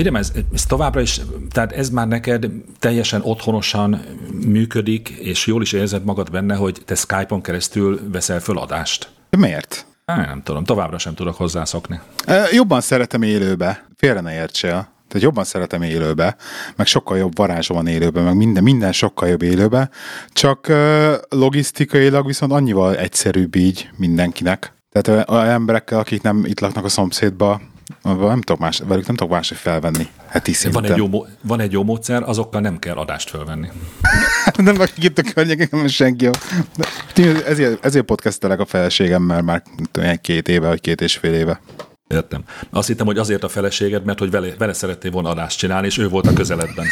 Ugye, ez, ez továbbra is, tehát ez már neked teljesen otthonosan működik, és jól is érzed magad benne, hogy te Skype-on keresztül veszel föl adást. Miért? Á, nem tudom, továbbra sem tudok hozzászokni. Jobban szeretem élőbe, félre ne értsél. Tehát jobban szeretem élőbe, meg sokkal jobb varázsa van élőbe, meg minden, minden sokkal jobb élőbe, csak logisztikailag viszont annyival egyszerűbb így mindenkinek. Tehát olyan emberekkel, akik nem itt laknak a szomszédba, nem tudok más, velük nem tudok máshogy felvenni heti Van egy, jó, van egy jó módszer, azokkal nem kell adást felvenni. nem akik itt a környéken, senki. Ezért, ezért podcastelek a feleségemmel már két éve, vagy két és fél éve. Értem. Azt hittem, hogy azért a feleséged, mert hogy vele, vele szerettél volna adást csinálni, és ő volt a közeledben.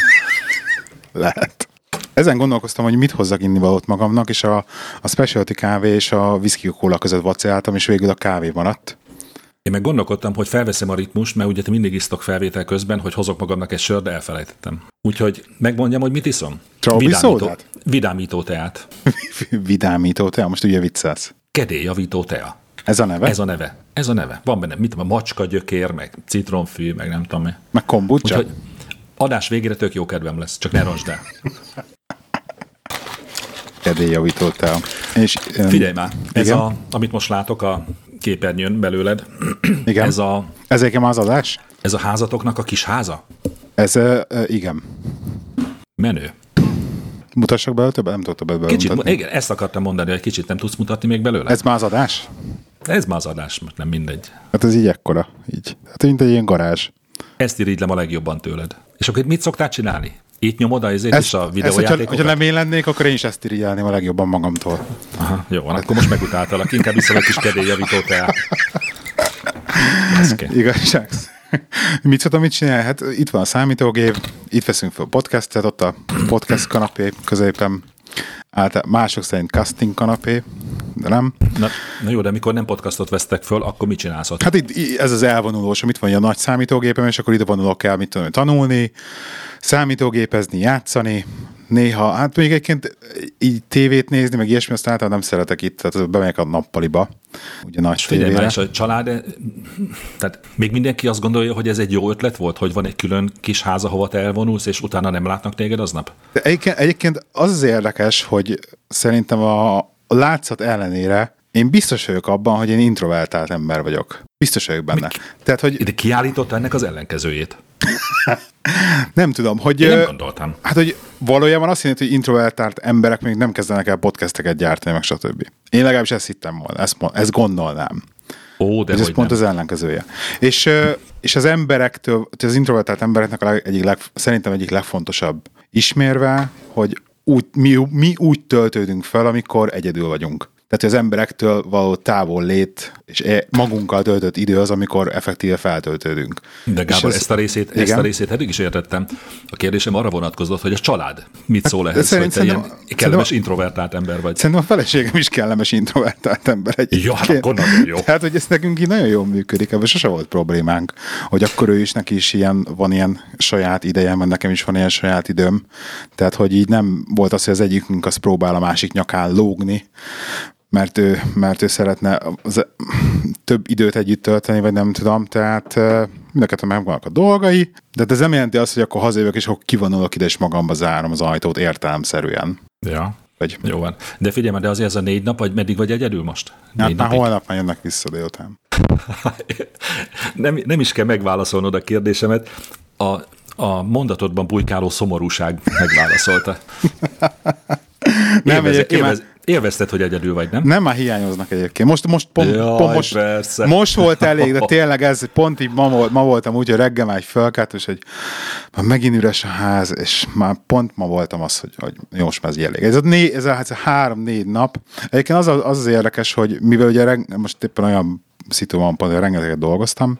Lehet. Ezen gondolkoztam, hogy mit hozzak inni valót magamnak, és a, a specialty kávé és a whisky kóla között vaciláltam, és végül a kávé maradt. Én meg gondolkodtam, hogy felveszem a ritmust, mert ugye mindig isztok felvétel közben, hogy hozok magamnak egy sört, de elfelejtettem. Úgyhogy megmondjam, hogy mit iszom? Vidámító, vidámító teát. vidámító teát? Most ugye viccelsz. Kedélyjavító tea. Ez a neve? Ez a neve. Ez a neve. Van benne, mit tudom, a macska gyökér, meg citronfű, meg nem tudom mi. Meg kombucha? Úgyhogy adás végére tök jó kedvem lesz, csak ne roncsd el. Kedélyjavító tea. És, um, Figyelj már, ez igen? a, amit most látok a képernyőn belőled. Igen. Ez a... Ez az adás? Ez a házatoknak a kis háza? Ez, uh, igen. Menő. Mutassak belőle többet? Nem tudtam belőle kicsit, mutatni. Igen, ezt akartam mondani, hogy kicsit nem tudsz mutatni még belőle. Ez már az adás? Ez már az adás, mert nem mindegy. Hát ez így ekkora, így. Hát mint egy ilyen garázs. Ezt irigylem a legjobban tőled. És akkor mit szoktál csinálni? Itt nyomod a ezért is a videójátékokat? Hogyha, hogyha nem én lennék, akkor én is ezt irigyelném a legjobban magamtól. Aha, jó, van, akkor most megutáltalak. Inkább vissza egy kis kedélyjavító teát. Igazság. Mit tudom, mit csinál? Hát itt van a számítógép, itt veszünk fel podcastet, ott a podcast kanapé középen, által mások szerint casting kanapé, de nem. Na, na jó, de mikor nem podcastot vesztek föl, akkor mit csinálsz ott? Hát itt, ez az elvonulós, amit van a nagy számítógépem, és akkor ide vonulok el, mit tudom, tanulni, számítógépezni, játszani, néha, hát még egyébként így tévét nézni, meg ilyesmi, azt általában nem szeretek itt, tehát bemegyek a nappaliba, ugye nagy Figyelj, tévére. a család, tehát még mindenki azt gondolja, hogy ez egy jó ötlet volt, hogy van egy külön kis háza, hova te elvonulsz, és utána nem látnak téged aznap? De egyébként, egyébként az az érdekes, hogy szerintem a, a látszat ellenére én biztos vagyok abban, hogy én introvertált ember vagyok. Biztos vagyok benne. Mi, Tehát, hogy... De kiállította ennek az ellenkezőjét? nem tudom, hogy... Én nem gondoltam. Hát, hogy valójában azt jelenti, hogy introvertált emberek még nem kezdenek el podcasteket gyártani, meg stb. Én legalábbis ezt hittem volna, ezt, ezt gondolnám. Ó, de ez hogy pont nem. az ellenkezője. És, és az emberektől, az introvertált embereknek a egyik leg, szerintem egyik legfontosabb ismérve, hogy úgy, mi, mi úgy töltődünk fel, amikor egyedül vagyunk. Tehát, hogy az emberektől való távol lét és e, magunkkal töltött idő az, amikor effektíve feltöltődünk. De Gábor, ez, ezt, a részét, ezt a részét eddig is értettem. A kérdésem arra vonatkozott, hogy a család mit szól hát, ehhez, szerint, hogy te ilyen kellemes introvertált ember vagy. Szerintem a feleségem is kellemes introvertált ember. Egy ja, hát akkor nagyon jó. Tehát, hogy ez nekünk így nagyon jól működik, ebben sose volt problémánk, hogy akkor ő is neki is ilyen, van ilyen saját ideje, mert nekem is van ilyen saját időm. Tehát, hogy így nem volt az, hogy az egyikünk az próbál a másik nyakán lógni, mert ő, mert ő szeretne az, több időt együtt tölteni, vagy nem tudom, tehát mind a megvannak a dolgai, de ez nem jelenti azt, hogy akkor hazajövök, és akkor kivonulok ide, és magamba zárom az ajtót értelemszerűen. Ja. Vagy... Jó van. De figyelj, de azért ez a négy nap, vagy meddig vagy egyedül most? Hát négy már holnap már jönnek vissza délután. nem, nem is kell megválaszolnod a kérdésemet. A, a mondatodban bujkáló szomorúság megválaszolta. nem, élvez, élvez, Élvezted, hogy egyedül vagy, nem? Nem, már hiányoznak egyébként. Most, most, pont, Jaj, pont most, persze. most volt elég, de tényleg ez pont így ma, ma voltam úgy, hogy reggel már egy fölkelt, és hogy már megint üres a ház, és már pont ma voltam az, hogy, hogy jó, most már ez elég. Ez a, né, ez a, ez a három-négy nap. Egyébként az, az az érdekes, hogy mivel ugye reg, most éppen olyan szitu van, pont, hogy rengeteget dolgoztam,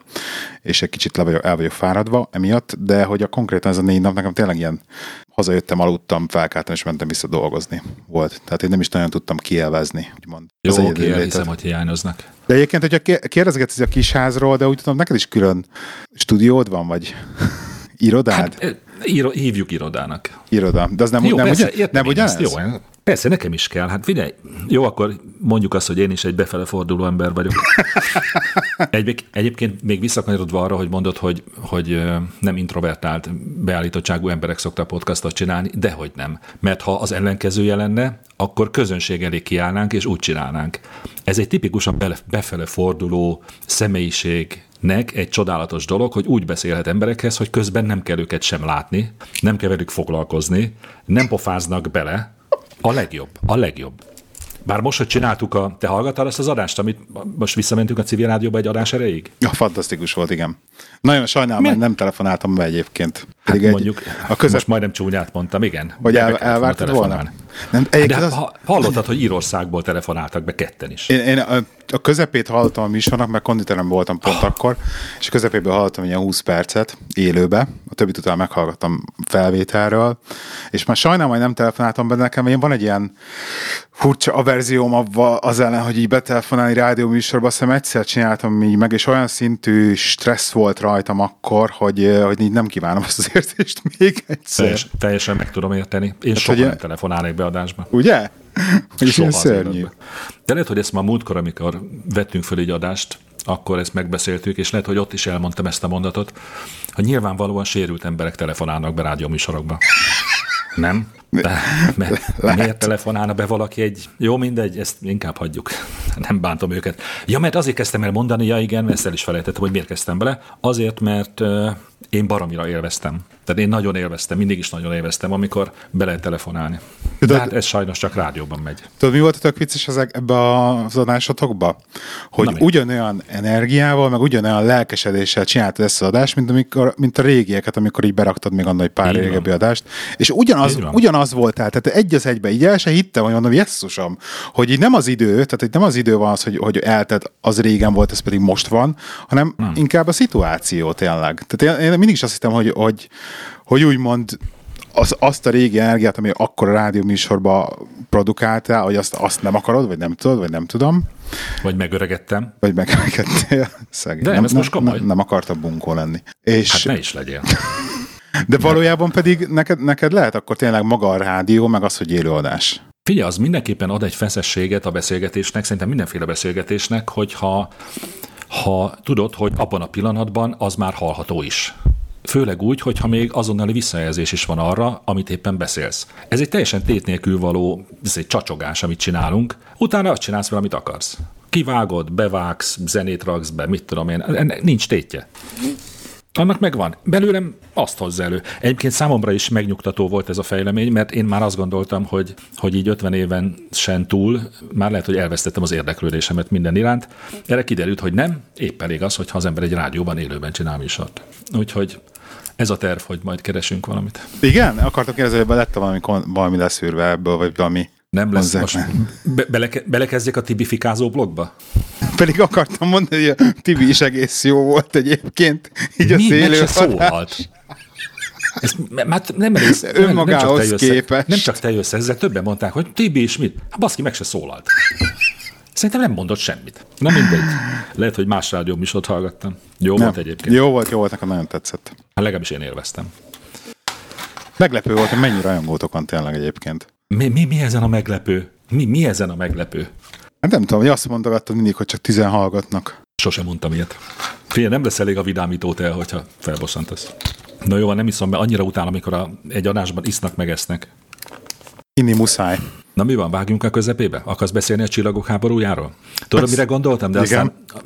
és egy kicsit le vagyok, el vagyok fáradva emiatt, de hogy a konkrétan ez a négy nap nekem tényleg ilyen hazajöttem, aludtam, felkeltem, és mentem vissza dolgozni volt. Tehát én nem is nagyon tudtam kielvezni, úgymond. Jó, oké, okay, elhiszem, hogy hiányoznak. De egyébként, hogyha kérdezgetsz a kisházról, de úgy tudom, neked is külön stúdiód van, vagy irodád? Hát, iro, hívjuk irodának. Iroda. De az nem, jó, nem, persze, ugyan, nem ugyanez? Jó, persze, nekem is kell. Hát figyelj, jó, akkor mondjuk azt, hogy én is egy befele forduló ember vagyok. Egy, egyébként még visszakanyarodva arra, hogy mondod, hogy, hogy nem introvertált, beállítottságú emberek szoktak podcastot csinálni, dehogy nem. Mert ha az ellenkezője lenne, akkor közönség elé kiállnánk, és úgy csinálnánk. Ez egy tipikusan befele forduló személyiség, nek egy csodálatos dolog, hogy úgy beszélhet emberekhez, hogy közben nem kell őket sem látni, nem kell velük foglalkozni, nem pofáznak bele. A legjobb, a legjobb. Bár most, hogy csináltuk a... Te hallgattál ezt az adást, amit most visszamentünk a civil rádióba egy adás erejéig? Ja, fantasztikus volt, igen. Nagyon sajnálom, hogy nem telefonáltam be egyébként. Hát egy, mondjuk, a közep... most majdnem csúnyát mondtam, igen. Hogy el, elvártad volna? Nem, De az... hallottad, hogy Írországból telefonáltak be ketten is. Én, én a, a közepét hallottam a műsornak, mert konditeremben voltam pont oh. akkor, és a közepéből hallottam ilyen 20 percet élőbe, a többit utána meghallgattam felvételről, és már sajnálom, hogy nem telefonáltam be nekem, én van egy ilyen furcsa averzióm az ellen, hogy így betelefonálni rádió műsorba, azt hiszem egyszer csináltam így meg, és olyan szintű stressz volt rajtam akkor, hogy, hogy így nem kívánom ezt az érzést még egyszer. Teljes, teljesen meg tudom érteni. Én hát, soha nem telefonálnék be adásba. Ugye? És ilyen szörnyű. De lehet, hogy ezt már múltkor, amikor vettünk föl egy adást, akkor ezt megbeszéltük, és lehet, hogy ott is elmondtam ezt a mondatot, hogy nyilvánvalóan sérült emberek telefonálnak be rádióműsorokba. Nem? De, mert miért telefonálna be valaki egy... Jó, mindegy, ezt inkább hagyjuk. Nem bántom őket. Ja, mert azért kezdtem el mondani, ja igen, ezt el is felejtettem, hogy miért kezdtem bele. Azért, mert uh, én baromira élveztem. Tehát én nagyon élveztem, mindig is nagyon élveztem, amikor be lehet telefonálni. De, De hát ez sajnos csak rádióban megy. Tudod, mi volt a tök vicces ezek, ebbe az adásotokba? Hogy Na, ugyanolyan energiával, meg ugyanolyan lelkesedéssel csináltad ezt az adást, mint, amikor, mint a régieket, amikor így beraktad még annak egy pár így régebbi van. adást. És ugyanaz, ugyanaz volt el, tehát egy az egybe, így el se hittem, hogy mondom, jesszusom, hogy így nem az idő, tehát hogy nem az idő van az, hogy, hogy eltett, az régen volt, ez pedig most van, hanem hmm. inkább a szituáció tényleg. Tehát én, én mindig is azt hittem, hogy, hogy, hogy úgymond az, azt a régi energiát, ami akkor a rádió műsorban produkáltál, hogy azt, azt nem akarod, vagy nem tudod, vagy nem tudom. Vagy megöregettem. Vagy megöregettél. Szegény. De nem, ez most komoly. Nem, nem akartam bunkó lenni. És, hát ne is legyél. De valójában pedig neked, neked lehet akkor tényleg maga a rádió, meg az, hogy élőadás. Figyelj, az mindenképpen ad egy feszességet a beszélgetésnek, szerintem mindenféle beszélgetésnek, hogyha ha tudod, hogy abban a pillanatban az már hallható is. Főleg úgy, hogyha még azonnali visszajelzés is van arra, amit éppen beszélsz. Ez egy teljesen tét nélkül való, ez egy csacsogás, amit csinálunk, utána azt csinálsz valamit akarsz. Kivágod, bevágsz, zenét raksz be, mit tudom én, nincs tétje. Annak megvan. Belőlem azt hozza elő. Egyébként számomra is megnyugtató volt ez a fejlemény, mert én már azt gondoltam, hogy, hogy így 50 éven sen túl már lehet, hogy elvesztettem az érdeklődésemet minden iránt. Erre kiderült, hogy nem, épp elég az, hogyha az ember egy rádióban élőben csinál műsort. Úgyhogy ez a terv, hogy majd keresünk valamit. Igen? Akartok kérdezni, hogy lett valami, valami leszűrve ebből, vagy valami nem lesz most. Be, bele, belekezdjek a tibifikázó blogba? Pedig akartam mondani, hogy a Tibi is egész jó volt egyébként. Így Mi? a szélő meg se szólalt. Ez, hát nem, elég, nem, nem, csak te jössz, képes. nem csak te jössz ezzel, többen mondták, hogy Tibi is mit? Hát baszki, meg se szólalt. Szerintem nem mondott semmit. Na mindegy. Lehet, hogy más rádió ott hallgattam. Jó nem. volt egyébként. Jó volt, jó volt, nekem nagyon tetszett. Hát legalábbis én élveztem. Meglepő volt, hogy mennyi rajongótok van tényleg egyébként. Mi, mi, mi ezen a meglepő? Mi, mi ezen a meglepő? Hát nem tudom, hogy azt mondogattad mindig, hogy csak tizen hallgatnak. Sosem mondtam ilyet. Figyelj, nem lesz elég a vidámítót el, hogyha felbosszantasz. Na jó, nem iszom be annyira után, amikor a, egy adásban isznak, meg esznek. Inni muszáj. Na mi van, vágjunk a közepébe? Akarsz beszélni a csillagok háborújáról? Tudod, mire gondoltam? De Igen. aztán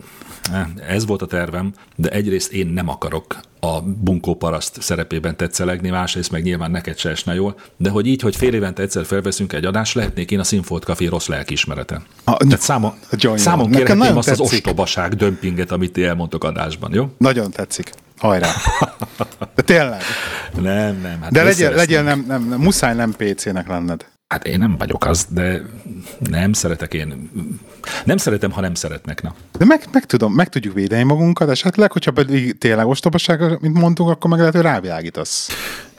ez volt a tervem, de egyrészt én nem akarok a bunkó paraszt szerepében tetszelegni, másrészt meg nyilván neked se esne jól, de hogy így, hogy fél évente egyszer felveszünk egy adást, lehetnék én a Sinfold Café rossz lelkiismerete. A, Tehát számon, számon kérhetném azt tetszik. az ostobaság dömpinget, amit ti elmondtok adásban, jó? Nagyon tetszik. Hajrá. De tényleg. Nem, nem. Hát de legyen, legyen nem, nem, nem, muszáj nem PC-nek lenned. Hát én nem vagyok az, de nem szeretek én. Nem szeretem, ha nem szeretnek, na. De meg, meg, tudom, meg tudjuk védeni magunkat, esetleg, hogyha pedig tényleg ostobaság, mint mondtuk, akkor meg lehet, hogy rávilágítasz.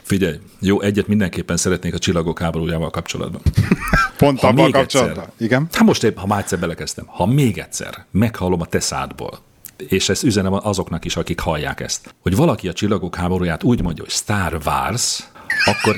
Figyelj, jó, egyet mindenképpen szeretnék a csillagok háborújával kapcsolatban. Pont ha abban kapcsolatban. Egyszer, Igen. Hát most épp, ha már egyszer belekezdtem, ha még egyszer meghallom a te szádból, és ezt üzenem azoknak is, akik hallják ezt, hogy valaki a csillagok háborúját úgy mondja, hogy Star Wars, akkor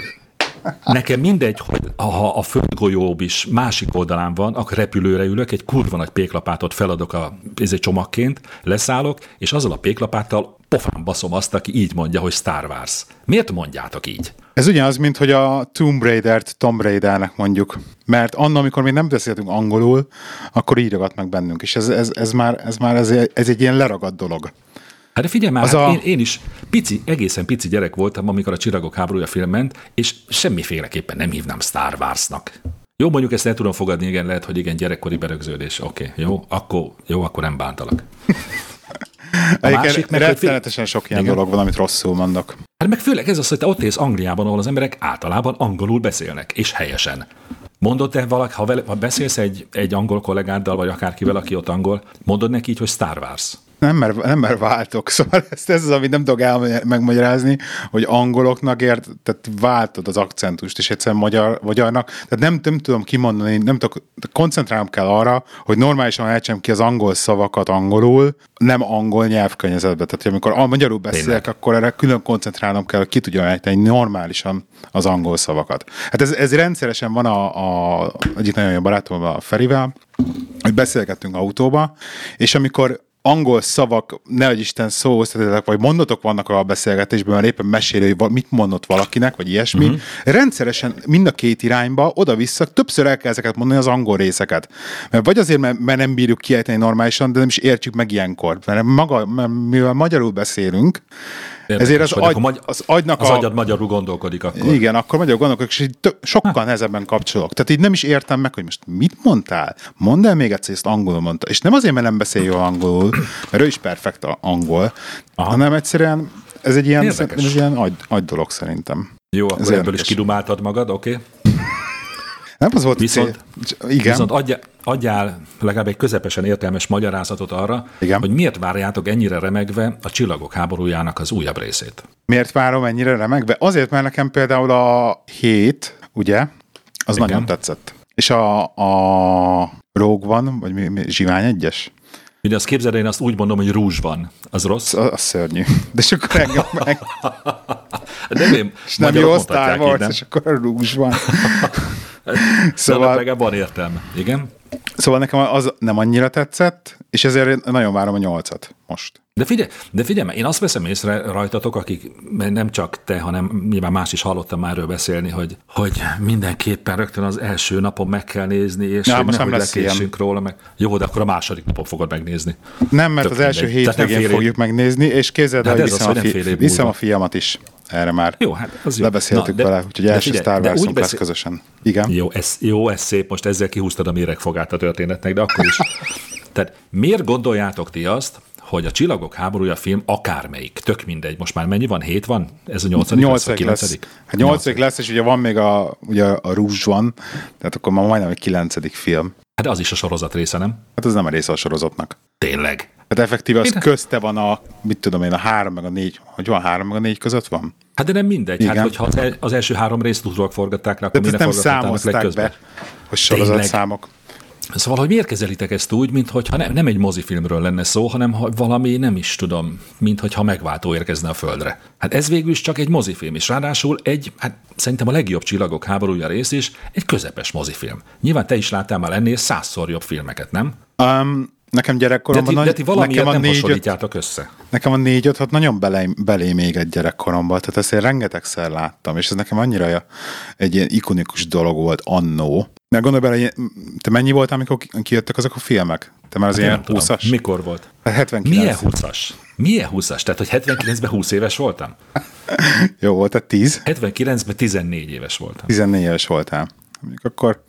Nekem mindegy, hogy ha a földgolyó is másik oldalán van, akkor repülőre ülök, egy kurva nagy péklapátot feladok a, ez egy csomagként, leszállok, és azzal a péklapáttal pofán baszom azt, aki így mondja, hogy Star Wars. Miért mondjátok így? Ez ugyanaz, mint hogy a Tomb Raider-t Tomb Raidernek mondjuk. Mert annak, amikor még nem beszéltünk angolul, akkor így ragadt meg bennünk. És ez, ez, ez már, ez, már ez, ez egy ilyen leragadt dolog. Hát de figyelj már, az hát a... én, én is pici, egészen pici gyerek voltam, amikor a Csillagok háborúja film ment, és semmiféleképpen nem hívnám Star Warsnak. Jó, mondjuk ezt el tudom fogadni, igen, lehet, hogy igen, gyerekkori berögződés. Oké, okay, jó, akkor, jó, akkor nem bántalak. A másik, meg, rettenetesen sok ilyen igen. dolog van, amit rosszul mondok. Hát meg főleg ez az, hogy te ott élsz Angliában, ahol az emberek általában angolul beszélnek, és helyesen. Mondod te valaki, ha, vele, ha beszélsz egy, egy angol kollégáddal, vagy akárkivel, aki ott angol, mondod neki így, hogy Star Wars. Nem, mert, nem, mert váltok. Szóval ez, ez az, amit nem tudok el, megmagyarázni, hogy angoloknak ért, tehát váltod az akcentust, és egyszerűen magyar, magyarnak. Tehát nem, nem tudom kimondani, nem tudok, koncentrálnom kell arra, hogy normálisan ejtsem ki az angol szavakat angolul, nem angol nyelvkörnyezetbe. Tehát, hogy amikor a magyarul beszélek, Tényleg. akkor erre külön koncentrálnom kell, hogy ki tudja ejteni normálisan az angol szavakat. Hát ez, ez rendszeresen van a, a egyik nagyon jó barátom a Ferivel, hogy beszélgettünk autóba, és amikor angol szavak, ne Isten szó, vagy mondatok vannak a beszélgetésben, mert éppen mesélő, hogy mit mondott valakinek, vagy ilyesmi. Uh-huh. Rendszeresen mind a két irányba, oda-vissza, többször el kell ezeket mondani az angol részeket. Mert vagy azért, mert, mert nem bírjuk kiejteni normálisan, de nem is értjük meg ilyenkor. Mert maga, mert mivel magyarul beszélünk, Érdekes, Ezért az, agy, magy- az agynak az a... agyad magyarul gondolkodik akkor. Igen, akkor magyarul gondolkodik, és így tök, sokkal ha. nehezebben kapcsolok. Tehát így nem is értem meg, hogy most mit mondtál? Mondd el még egyszer, ezt angolul mondta. És nem azért, mert nem beszél jól angolul, mert ő is perfekt angol, Aha. hanem egyszerűen ez egy ilyen, ez egy ilyen agy, agy dolog szerintem. Jó, akkor ez ebből is kidumáltad magad, oké? Okay. Nem az volt viszont, cél. Igen. Viszont adja, adjál legalább egy közepesen értelmes magyarázatot arra, Igen. hogy miért várjátok ennyire remegve a Csillagok háborújának az újabb részét. Miért várom ennyire remegve? Azért, mert nekem például a hét, ugye, az Igen. nagyon tetszett. És a, a Rogue van, vagy mi, mi Zsivány egyes? Ugye azt képzeld, én azt úgy mondom, hogy rúzs van. Az rossz? Az, az szörnyű. De sokkal engem meg. De nem, és nem jó Star Wars, és akkor a rúzs van. szóval... legalább van értelme. Igen? Szóval nekem az nem annyira tetszett, és ezért nagyon várom a nyolcat most. De figyelj, de figyelj, én azt veszem észre rajtatok, akik nem csak te, hanem nyilván más is hallottam már erről beszélni, hogy, hogy mindenképpen rögtön az első napon meg kell nézni, és ja, hogy most nem lekésünk róla. Meg... Jó, de akkor a második napon fogod megnézni. Nem, mert Tök az első hétvégén fogjuk megnézni, és képzeld hát el, hogy viszem, az, a, fi- a fiamat is erre már jó, hát az jó. lebeszéltük Na, de, vele, úgyhogy első figyelj, Star Wars beszél... lesz közösen. Igen. Jó ez, jó, ez szép, most ezzel kihúztad a méregfogát a történetnek, de akkor is. Tehát miért gondoljátok ti azt, hogy a Csillagok háborúja film akármelyik, tök mindegy, most már mennyi van? Hét van? Ez a nyolcadik, nyolcadik lesz, lesz. Hát nyolcadik lesz, és ugye van még a, ugye a Rúzs van, tehát akkor már majdnem egy kilencedik film. Hát az is a sorozat része, nem? Hát az nem a része a sorozatnak. Tényleg? Hát effektíve az Én... közte van a, mit tudom én, a három meg a négy, hogy van három meg a négy között van? Hát de nem mindegy, hát, Igen. hát hogyha az első három részt utólag forgatták le, akkor minek nem számozták be, hogy sorozatszámok. Szóval, hogy miért kezelitek ezt úgy, mintha nem, nem egy mozifilmről lenne szó, hanem ha valami, nem is tudom, mintha megváltó érkezne a Földre. Hát ez végül is csak egy mozifilm, és ráadásul egy, hát szerintem a legjobb csillagok háborúja rész is, egy közepes mozifilm. Nyilván te is láttál már ennél százszor jobb filmeket, nem? Um, Nekem gyerekkoromban... De ti, de ti valamiért nekem a nem négy, hasonlítjátok össze. Nekem a négy hat nagyon belé, belé még egy gyerekkoromban, tehát ezt én rengetegszer láttam, és ez nekem annyira egy ilyen ikonikus dolog volt annó. Mert gondolj bele, te mennyi volt, amikor kijöttek azok a filmek? Te már az hát ilyen 20-as? Mikor volt? 79. Milyen 20-as? Milyen 20-as? Tehát, hogy 79-ben 20 éves voltam? Jó volt, tehát 10? 79-ben 14 éves voltam. 14 éves voltál. Mondjuk akkor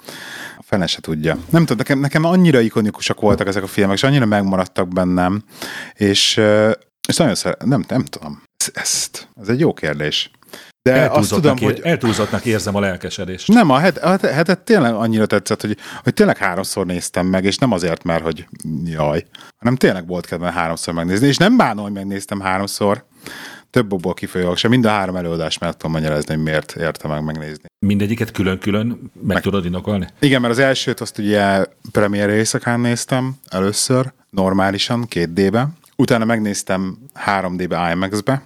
a fene se tudja. Nem tudom, nekem, nekem annyira ikonikusak voltak ezek a filmek, és annyira megmaradtak bennem, és, és nagyon szeret, nem, nem tudom. Ezt, ez egy jó kérdés. De azt tudom, ér, hogy... Eltúlzottnak érzem a lelkesedést. Nem, a hetet, a hetet tényleg annyira tetszett, hogy, hogy tényleg háromszor néztem meg, és nem azért, mert hogy jaj, hanem tényleg volt kedve háromszor megnézni, és nem bánom, hogy megnéztem háromszor, több okból kifolyólag sem. Mind a három előadás mellett tudom magyarázni, hogy miért érte meg megnézni. Mindegyiket külön-külön meg, meg tudod indokolni? Igen, mert az elsőt azt ugye premier éjszakán néztem először, normálisan, két D-be. Utána megnéztem 3D-be IMAX-be,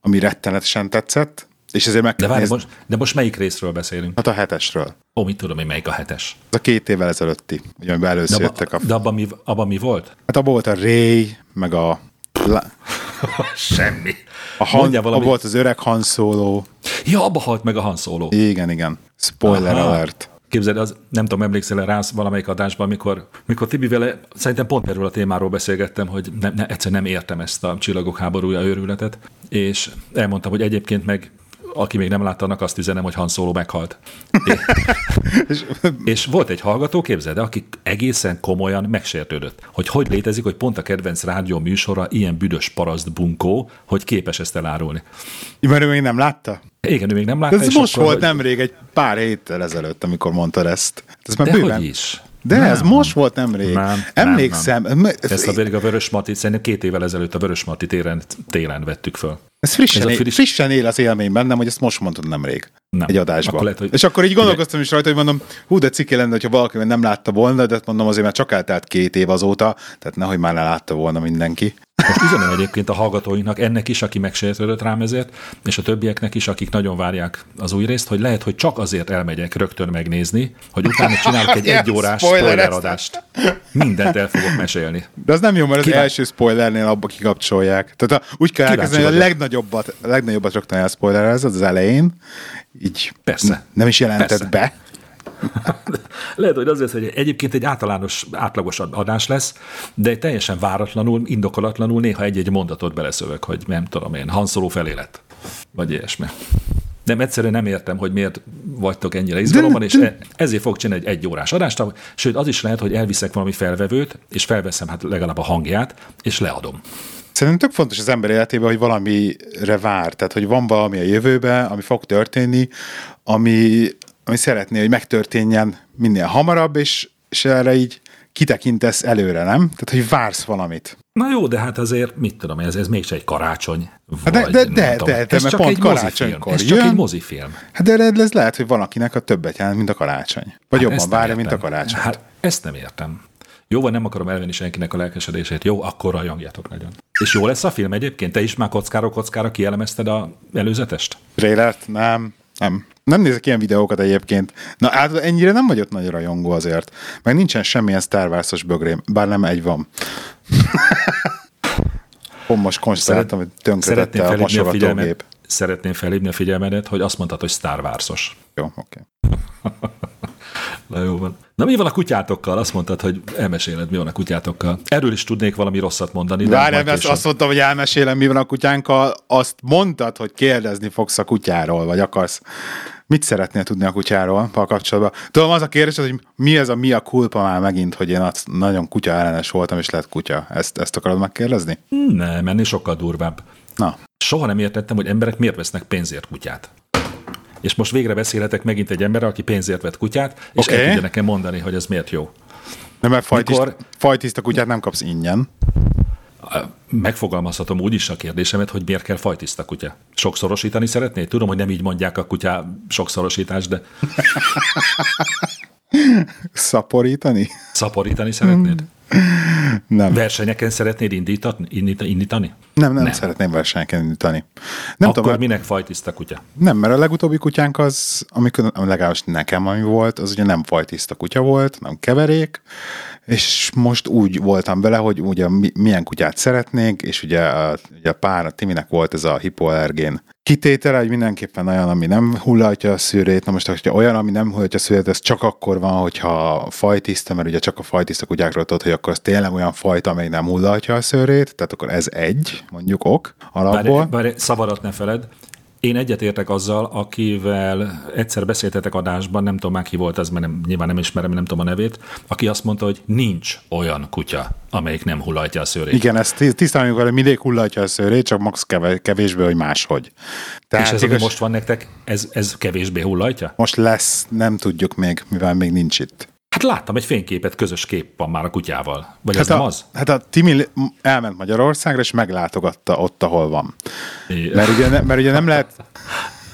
ami rettenetesen tetszett, És ezért meg de, várj, most, de most melyik részről beszélünk? Hát a hetesről. Ó, mit tudom én, melyik a hetes? Ez a két évvel ezelőtti, ugye, amiben először de abba, jöttek a... De abban mi, abba mi volt? Hát abban volt a Ray, meg a... Semmi. A Han, valami... volt az öreg Han Solo. Ja, abba halt meg a Han Solo. Igen, igen. Spoiler Aha. alert. Képzeld, az, nem tudom, emlékszel rá valamelyik adásban, amikor, amikor Tibi vele, szerintem pont erről a témáról beszélgettem, hogy ne, ne, egyszer nem értem ezt a csillagok háborúja őrületet, és elmondtam, hogy egyébként meg aki még nem látta, annak azt üzenem, hogy Han Solo meghalt. és, és volt egy hallgató, képzeld aki egészen komolyan megsértődött, hogy hogy létezik, hogy pont a kedvenc rádió műsora ilyen büdös paraszt bunkó, hogy képes ezt elárulni. Mert ő még nem látta? Igen, ő még nem látta. Ez most akkor, volt hogy... nemrég, egy pár héttel ezelőtt, amikor mondta ezt. Ez már De bőven... hogy is. De nem, ez most volt nemrég. Nem, Emlékszem. Nem, nem. Ezt a pedig a Vörös Mati, szerintem két évvel ezelőtt a Vörös Mati téren, télen vettük föl. Ez frissen, ez él, friss... frissen él az élmény bennem, hogy ezt most mondtad nemrég. Nem. Egy adásban. Akkor lehet, hogy... És akkor így gondolkoztam is rajta, hogy mondom, hú, de cikke lenne, hogyha valaki nem látta volna, de mondom azért, mert csak eltelt két év azóta, tehát nehogy már ne látta volna mindenki. Most üzenem egyébként a hallgatóinknak, ennek is, aki megsértődött rám ezért, és a többieknek is, akik nagyon várják az új részt, hogy lehet, hogy csak azért elmegyek rögtön megnézni, hogy utána csinálok egy egyórás spoileradást. Mindent el fogok mesélni. De az nem jó, mert az Kíván... első spoilernél abba kikapcsolják. Tehát a, úgy kell elkezdeni, hogy a legnagyobbat, a legnagyobbat rögtön elspoilerez az elején, így Persze. nem is jelentett Persze. be Lehet, hogy azért, hogy egyébként egy általános, átlagos adás lesz, de egy teljesen váratlanul, indokolatlanul néha egy-egy mondatot beleszövök, hogy nem tudom én, hanszoló felé lett. Vagy ilyesmi. Nem, egyszerűen nem értem, hogy miért vagytok ennyire izgalomban, és ezért fog csinálni egy egy órás adást, sőt, az is lehet, hogy elviszek valami felvevőt, és felveszem hát legalább a hangját, és leadom. Szerintem tök fontos az ember életében, hogy valamire vár, tehát hogy van valami a jövőben, ami fog történni, ami, ami szeretné, hogy megtörténjen minél hamarabb, és, és erre így kitekintesz előre, nem? Tehát, hogy vársz valamit. Na jó, de hát azért, mit tudom, ez, ez mégse egy karácsony. Hát de, de, de, de, de, ez csak pont egy karácsonykor Ez csak egy mozifilm. Hát de ez lehet, hogy valakinek a többet jelent, mint a karácsony. Vagy hát jobban várja, mint a karácsony. Hát ezt nem értem. Jó, van, nem akarom elvenni senkinek a lelkesedését. Jó, akkor rajongjatok nagyon. És jó lesz a film egyébként? Te is már kockára kockára kielemezted a előzetest? Trélert? Nem. Nem. Nem nézek ilyen videókat egyébként. Na, hát ennyire nem vagyok nagy rajongó azért. Meg nincsen semmilyen Star Wars-os bögrém, bár nem egy van. Pont most konstatáltam, hogy tönkretette a mosogatógép. Szeretném felhívni a figyelmedet, hogy azt mondtad, hogy Star Wars-os. Jó, oké. Okay. Na jó van. Na mi van a kutyátokkal? Azt mondtad, hogy elmeséled, mi van a kutyátokkal. Erről is tudnék valami rosszat mondani. De Várj, ezt azt mondtam, hogy elmesélem, mi van a kutyánkkal. Azt mondtad, hogy kérdezni fogsz a kutyáról, vagy akarsz. Mit szeretnél tudni a kutyáról a kapcsolatban? Tudom, az a kérdés, hogy mi ez a mi a kulpa már megint, hogy én azt nagyon kutya ellenes voltam, és lett kutya. Ezt, ezt akarod megkérdezni? Nem, menni sokkal durvább. Na. Soha nem értettem, hogy emberek miért vesznek pénzért kutyát és most végre beszélhetek megint egy emberrel, aki pénzért vett kutyát, és okay. el tudja nekem mondani, hogy ez miért jó. Nem, mert fajtiszt, Mikor... fajtiszta kutyát nem kapsz ingyen. Megfogalmazhatom úgy is a kérdésemet, hogy miért kell fajtiszta kutya. Sokszorosítani szeretnéd? Tudom, hogy nem így mondják a kutya sokszorosítás, de... Szaporítani? Szaporítani szeretnéd? Nem. Versenyeken szeretnéd indítani? indítani? Nem, nem, nem, szeretném versenyeken indítani. Nem Akkor tudom, minek fajtiszta kutya? Nem, mert a legutóbbi kutyánk az, amikor legalábbis nekem ami volt, az ugye nem fajtiszta kutya volt, nem keverék, és most úgy voltam vele, hogy ugye milyen kutyát szeretnénk, és ugye a, ugye a pár, a Timinek volt ez a hipoallergén kitétele, hogy mindenképpen olyan, ami nem hullatja a szűrét. Na most, hogyha olyan, ami nem hullatja a szűrét, ez csak akkor van, hogyha fajtiszta, mert ugye csak a fajtiszta kutyákról tudod, hogy akkor az tényleg olyan fajta, amely nem hullatja a szőrét, tehát akkor ez egy, mondjuk ok alapból. Bár, bár szavarat ne feled, én egyetértek azzal, akivel egyszer beszéltetek adásban, nem tudom már ki volt ez, mert nem, nyilván nem ismerem, nem tudom a nevét, aki azt mondta, hogy nincs olyan kutya, amelyik nem hullatja a szőrét. Igen, ezt tisztán hogy mindig hullatja a szőrét, csak max kevésbé, hogy máshogy. Tehát És ez, igaz... most van nektek, ez, ez kevésbé hullatja? Most lesz, nem tudjuk még, mivel még nincs itt. Hát láttam egy fényképet, közös kép van már a kutyával. Vagy hát ez a, nem az? Hát a Timi elment Magyarországra, és meglátogatta ott, ahol van. Mert ugye, ne, mert ugye nem lehet...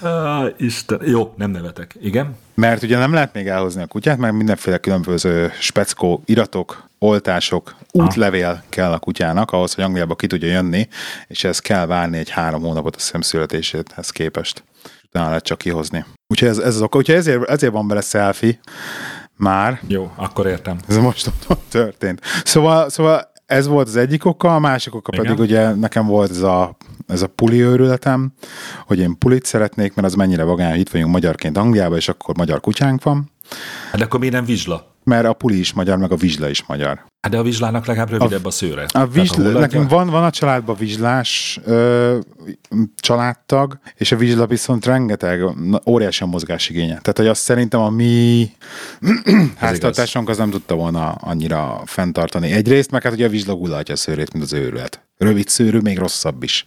Ah, Isten. Jó, nem nevetek. Igen? Mert ugye nem lehet még elhozni a kutyát, mert mindenféle különböző speckó iratok, oltások, útlevél ah. kell a kutyának ahhoz, hogy Angliába ki tudja jönni, és ez kell várni egy három hónapot a szemszületéséhez képest. Utána lehet csak kihozni. Úgyhogy ez, ez az oka. Úgyhogy ezért, ezért van bele selfie már. Jó, akkor értem. Ez most történt. Szóval, szóval ez volt az egyik oka, a másik oka Igen. pedig ugye nekem volt ez a, ez a puli őrületem, hogy én pulit szeretnék, mert az mennyire vagány, itt vagyunk magyarként Angliában, és akkor magyar kutyánk van. Hát akkor miért nem vizsla? Mert a puli is magyar, meg a vizsla is magyar. Hát de a vizslának legalább rövidebb a, a szőre. A vizsla, nekünk van, van a családban vizslás ö, családtag, és a vizsla viszont rengeteg, óriási a mozgásigénye. Tehát, hogy azt szerintem a mi háztartásunk az nem tudta volna annyira fenntartani. Egyrészt, meg hát ugye a vizsla gullatja a szőrét, mint az őrület. Rövid szőrű, még rosszabb is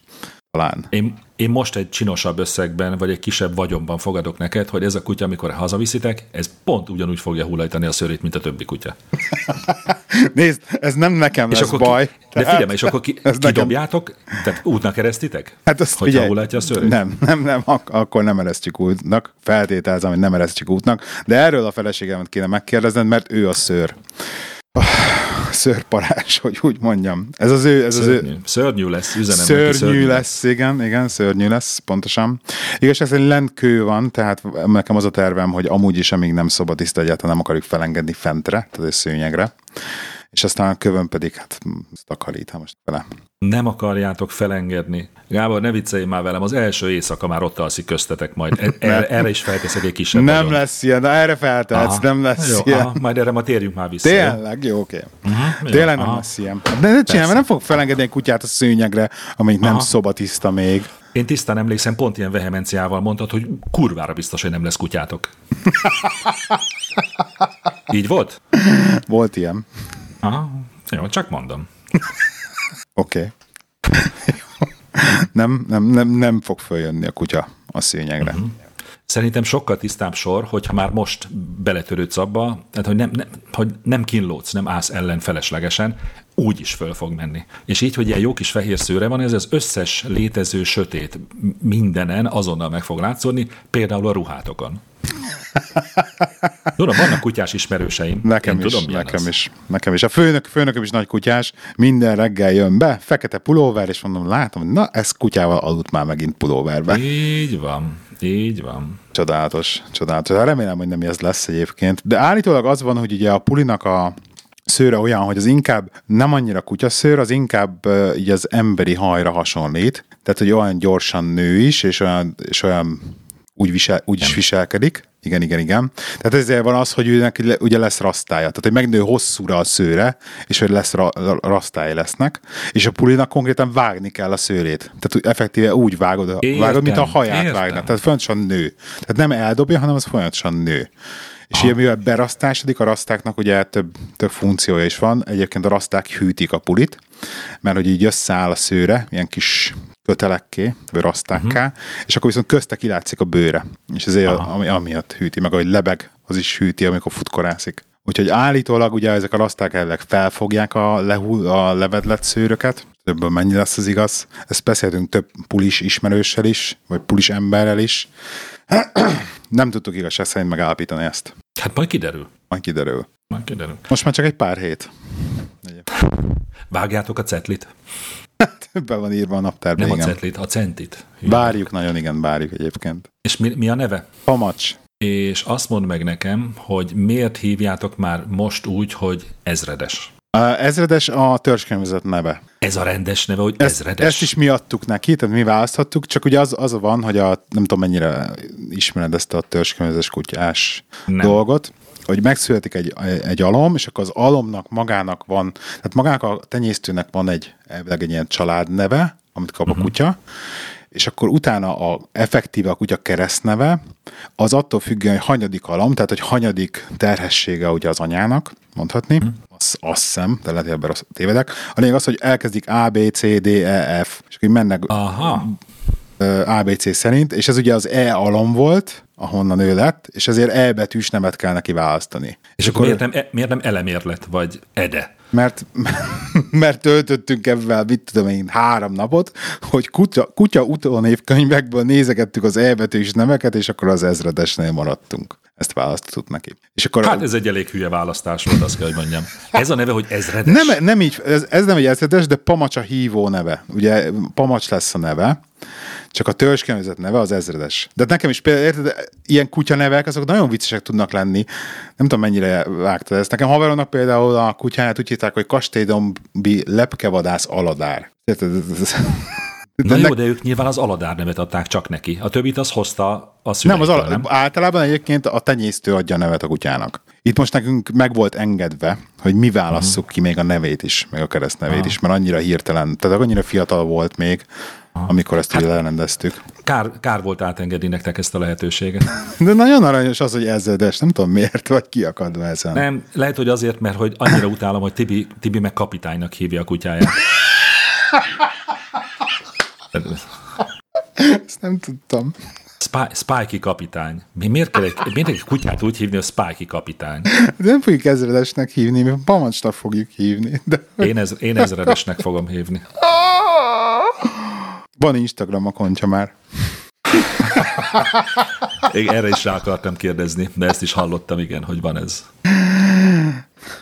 talán. Én, én most egy csinosabb összegben, vagy egy kisebb vagyonban fogadok neked, hogy ez a kutya, amikor hazaviszitek, ez pont ugyanúgy fogja hullajtani a szőrét, mint a többi kutya. Nézd, ez nem nekem és lesz akkor baj. Ki, de figyelj, és akkor ki, kidobjátok? Nekem... Tehát útnak keresztitek? Hát azt Hogyha figyelj, a szőrét? Nem, nem, nem, ak- akkor nem eresztjük útnak. Feltételezem, hogy nem eresztjük útnak. De erről a feleségemet kéne megkérdezned, mert ő a szőr szörparás, hogy úgy mondjam. Ez az ő... Ez szörnyű. Az ő... szörnyű lesz, üzenem. Szörnyű, szörnyű lesz, igen, igen, szörnyű lesz, pontosan. Igazság szerint lent kő van, tehát nekem az a tervem, hogy amúgy is, amíg nem szobadiszt egyáltalán nem akarjuk felengedni fentre, tehát szőnyegre és aztán a kövön pedig hát takarít, most vele. Nem akarjátok felengedni. Gábor, ne viccelj már velem, az első éjszaka már ott alszik köztetek majd. E- erre, erre is felteszek egy kisebb Nem nagyon. lesz ilyen, de erre feltehetsz, aha. nem lesz jó, ilyen. Aha, majd erre ma térjünk már vissza. Tényleg? Jó, oké. Okay. Uh-huh, Tényleg nem aha. lesz ilyen. De ne csinálj, mert nem fog felengedni egy kutyát a szőnyegre, amelyik nem szobatiszta még. Én tisztán emlékszem, pont ilyen vehemenciával mondtad, hogy kurvára biztos, hogy nem lesz kutyátok. Így volt? Volt ilyen. Aha, jó, csak mondom. Oké. Okay. nem, nem, nem, nem fog följönni a kutya a szőnyegre. Uh-huh. Szerintem sokkal tisztább sor, hogyha már most beletörődsz abba, tehát hogy nem, nem, hogy nem kínlódsz, nem állsz ellen feleslegesen, úgy is föl fog menni. És így, hogy ilyen jó kis fehér szőre van, ez az összes létező sötét mindenen azonnal meg fog látszódni, például a ruhátokon. Tudom, vannak kutyás ismerőseim. Nekem Én is, tudom, nekem az. is, nekem is. A főnök, főnököm is nagy kutyás, minden reggel jön be, fekete pulóver, és mondom, látom, na, ez kutyával aludt már megint pulóverbe. Így van, így van. Csodálatos, csodálatos. Hát remélem, hogy nem ez lesz egyébként. De állítólag az van, hogy ugye a pulinak a szőre olyan, hogy az inkább nem annyira kutyaszőr, az inkább uh, így az emberi hajra hasonlít. Tehát, hogy olyan gyorsan nő is, és olyan, és olyan úgy, visel, úgy is viselkedik. Igen, igen, igen. Tehát ezért van az, hogy őnek ugye lesz rasztája. Tehát, hogy megnő hosszúra a szőre, és hogy lesz ra, rasztái lesznek, és a pulinak konkrétan vágni kell a szőrét. Tehát effektíve úgy vágod, értem, vágod mint a haját értem. vágnak. Tehát folyamatosan nő. Tehát nem eldobja, hanem az folyamatosan nő. És ugye mivel berasztásodik, a rasztáknak ugye több, több funkciója is van. Egyébként a raszták hűtik a pulit, mert hogy így összeáll a szőre, ilyen kis kötelekké, vagy rasztákká, uh-huh. és akkor viszont közte kilátszik a bőre. És ezért ami, amiatt hűti, meg ahogy lebeg, az is hűti, amikor futkorászik. Úgyhogy állítólag ugye ezek a raszták elvileg felfogják a, lehull, a levedlet szőröket, többől mennyi lesz az igaz. Ezt beszéltünk több pulis ismerőssel is, vagy pulis emberrel is. Nem tudtuk igazság szerint megállapítani ezt. Hát majd kiderül. Majd kiderül. Majd kiderül. Most már csak egy pár hét. Vágjátok a cetlit? Be van írva a naptárban, Nem igen. a cetlit, a centit. Bárjuk, nagyon igen, bárjuk egyébként. És mi, mi a neve? Pamacs. És azt mondd meg nekem, hogy miért hívjátok már most úgy, hogy ezredes? A ezredes a törzskönyvezet neve. Ez a rendes neve, hogy ezt, ezredes? Ezt is mi adtuk neki, tehát mi választhattuk, csak ugye az, az van, hogy a, nem tudom mennyire ismered ezt a törzskönyvezes kutyás nem. dolgot, hogy megszületik egy, egy alom, és akkor az alomnak magának van, tehát magának a tenyésztőnek van egy, egy ilyen családneve, amit kap uh-huh. a mhm. kutya, és akkor utána a effektíve a kutya keresztneve, az attól függően, hogy hanyadik alom, tehát hogy hanyadik terhessége ugye az anyának, mondhatni, uh-huh. Azt, azt szem, de lehet, hogy ebben tévedek. A lényeg az, hogy elkezdik A, B, C, D, E, F, és akkor mennek Aha. ABC szerint, és ez ugye az E alom volt, ahonnan ő lett, és ezért E betűs nemet kell neki választani. És, és akkor miért nem, e, miért nem elemérlet, vagy ede? Mert, mert töltöttünk ebben, mit tudom én, három napot, hogy kutya, kutya utónévkönyvekből nézegettük az elbetűs neveket, és akkor az ezredesnél maradtunk. Ezt választottuk neki. És akkor hát ez egy elég hülye választás volt, azt kell, hogy mondjam. Ez a neve, hogy ezredes? Nem, nem így, ez, ez nem egy ezredes, de Pamacs a hívó neve. Ugye Pamacs lesz a neve, csak a törzskönyvezet neve az ezredes. De nekem is például, érted, ilyen kutya nevek, azok nagyon viccesek tudnak lenni. Nem tudom, mennyire vágtad ezt. Nekem haveromnak például a kutyáját úgy hívták, hogy Kastélydombi lepkevadász aladár. Érted? Na jó, de ők nyilván az aladár nevet adták csak neki. A többit az hozta a Nem, az al- nem? általában egyébként a tenyésztő adja a nevet a kutyának. Itt most nekünk meg volt engedve, hogy mi válasszuk uh-huh. ki még a nevét is, meg a keresztnevét uh-huh. is, mert annyira hirtelen, tehát annyira fiatal volt még, uh-huh. amikor ezt hát, elrendeztük. Kár, kár volt átengedni nektek ezt a lehetőséget. De nagyon aranyos az, hogy ezredes, nem tudom miért vagy kiakadva ezen. Nem, lehet, hogy azért, mert hogy annyira utálom, hogy Tibi, Tibi meg kapitánynak hívja a kutyáját. Ezt nem tudtam. Spy, Spikey kapitány. Mi miért kell, egy, miért egy kutyát úgy hívni, hogy Spikey kapitány? De nem fogjuk ezredesnek hívni, mi Pamacsnak fogjuk hívni. De... Én, ez, én ezredesnek fogom hívni. Van Instagram a kontja már. Én erre is rá akartam kérdezni, de ezt is hallottam, igen, hogy van ez.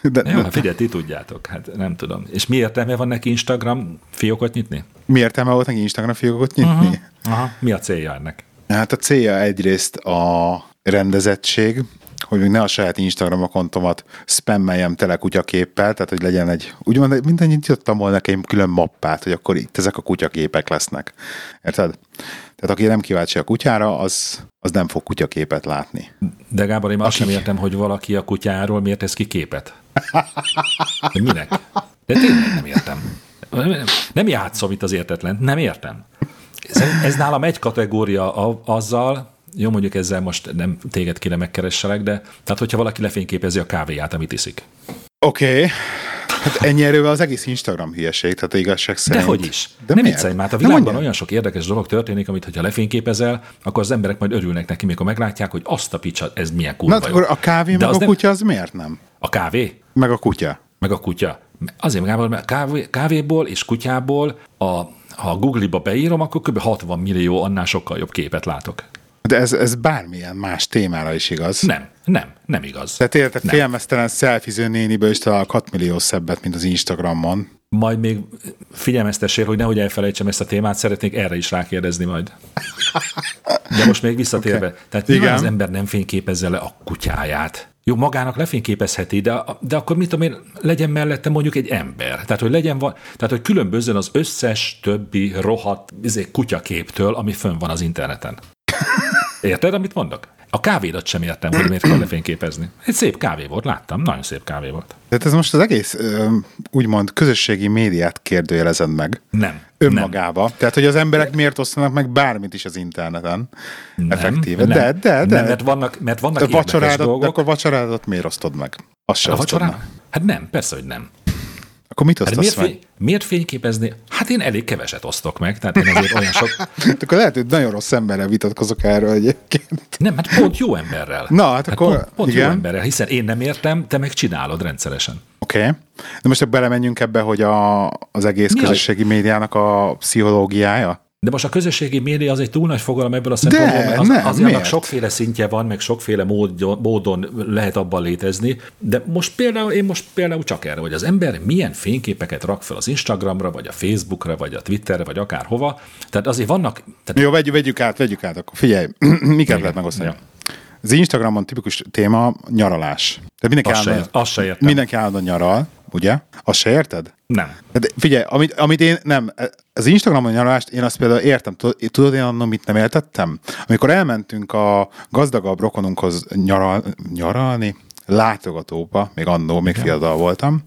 De, Jó, de, figyelj, ti tudjátok, hát nem tudom. És mi értelme van neki Instagram fiókot nyitni? Mi értelme volt neki Instagram fiókot nyitni? Uh-huh. Aha. Mi a célja ennek? Hát a célja egyrészt a rendezettség, hogy még ne a saját Instagram akontomat spammeljem tele kutyaképpel, tehát hogy legyen egy, úgymond mindennyit nyitottam volna nekem külön mappát, hogy akkor itt ezek a kutyaképek lesznek. Érted? Tehát aki nem kíváncsi a kutyára, az, az nem fog kutyaképet látni. De Gábor, én azt sem értem, hogy valaki a kutyáról miért tesz ki képet. De minek? De tényleg nem értem. Nem játszom itt az értetlen, nem értem. Ez, ez nálam egy kategória a, azzal, jó, mondjuk ezzel most nem téged kéne megkeresselek, de tehát hogyha valaki lefényképezi a kávéját, amit iszik. Oké. Okay. Hát ennyi erővel az egész Instagram hülyeség, tehát igazság szerint. hogy is. De nem viccelj már, a világban olyan sok érdekes dolog történik, amit ha lefényképezel, akkor az emberek majd örülnek neki, mikor meglátják, hogy azt a picsa, ez milyen kurva Na, akkor a kávé De meg a nem... kutya az miért nem? A kávé? Meg a kutya. Meg a kutya. Azért meg mert kávé, kávéból és kutyából, a, ha a Google-ba beírom, akkor kb. 60 millió annál sokkal jobb képet látok. De ez, ez bármilyen más témára is igaz. Nem, nem, nem igaz. Tehát érted, félmeztelen szelfiző néniből is találok 6 millió szebbet, mint az Instagramon. Majd még figyelmeztessél, hogy nehogy elfelejtsem ezt a témát, szeretnék erre is rákérdezni majd. De most még visszatérve. Okay. Tehát Igen. az ember nem fényképezze le a kutyáját. Jó, magának lefényképezheti, de, de akkor mit tudom én, legyen mellette mondjuk egy ember. Tehát, hogy legyen, tehát, hogy különbözön az összes többi rohadt izé, kutyaképtől, ami fönn van az interneten. Érted, amit mondok? A kávédat sem értem, hogy miért kell lefényképezni. Egy szép kávé volt, láttam, nagyon szép kávé volt. Tehát ez most az egész, úgymond, közösségi médiát kérdőjelezed meg. Nem. Önmagába. Nem. Tehát, hogy az emberek miért osztanak meg bármit is az interneten. Nem, effektíve. Nem. De, de, de. Nem, mert vannak, mert vannak a vacsorádat, dolgok. Akkor a vacsorádat miért osztod meg? Azt sem a vacsorá... Hát nem, persze, hogy nem. Akkor mit osztasz hát miért, fény, miért fényképezni? Hát én elég keveset osztok meg, tehát én azért olyan sok... akkor lehet, hogy nagyon rossz emberrel vitatkozok erről egyébként. Nem, hát pont jó emberrel. Na, hát, hát akkor pont, pont igen. jó emberrel, hiszen én nem értem, te meg csinálod rendszeresen. Oké. Okay. De most belemenjünk ebbe, hogy a, az egész Mi közösségi médiának a pszichológiája? De most a közösségi média az egy túl nagy fogalom ebből a szempontból, mert az, nem, azért annak sokféle szintje van, meg sokféle módon, módon lehet abban létezni, de most például, én most például csak erre, hogy az ember milyen fényképeket rak fel az Instagramra, vagy a Facebookra, vagy a Twitterre, vagy akárhova. Tehát azért vannak... Tehát... Jó, vegyük, vegyük át, vegyük át, akkor figyelj, miket lehet megosztani? Ja. Az Instagramon tipikus téma nyaralás. Tehát mindenki állandóan, se, azt se értem. Mindenki állandóan nyaral, ugye? Azt se érted? Nem. De figyelj, amit, amit én nem, az Instagramon nyaralást én azt például értem, tudod én annak mit nem értettem? Amikor elmentünk a gazdagabb rokonunkhoz nyaral, nyaralni, látogatóba, még annó, még Igen. fiatal voltam,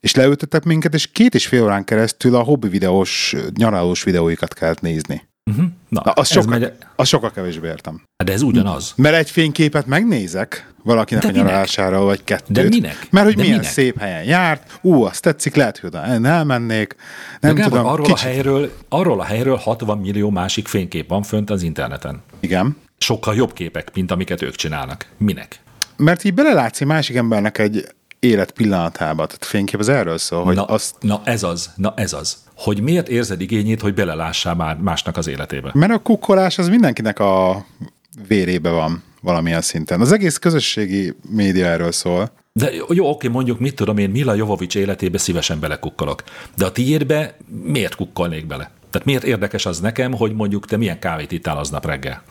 és leültettek minket, és két és fél órán keresztül a hobbi videós, nyaralós videóikat kellett nézni. Uh-huh. Na, Na az, sokkal, megy... az sokkal kevésbé értem. De ez ugyanaz. Mert egy fényképet megnézek valakinek De a nyaralására, vagy kettőt. De minek? Mert hogy De milyen minek? szép helyen járt, ú, azt tetszik, lehet, hogy oda elmennék. Nem De tudom, arról, kicsit... a helyről, arról a helyről 60 millió másik fénykép van fönt az interneten. Igen. Sokkal jobb képek, mint amiket ők csinálnak. Minek? Mert így belelátsz egy másik embernek egy élet pillanatában. Tehát fénykép az erről szól, hogy na, azt... Na ez az, na ez az. Hogy miért érzed igényét, hogy belelássál már másnak az életébe? Mert a kukkolás az mindenkinek a vérébe van valamilyen szinten. Az egész közösségi média erről szól. De jó, oké, mondjuk, mit tudom én, Mila Jovovics életébe szívesen belekukkolok. De a tiédbe miért kukkolnék bele? Tehát miért érdekes az nekem, hogy mondjuk te milyen kávét ittál aznap reggel?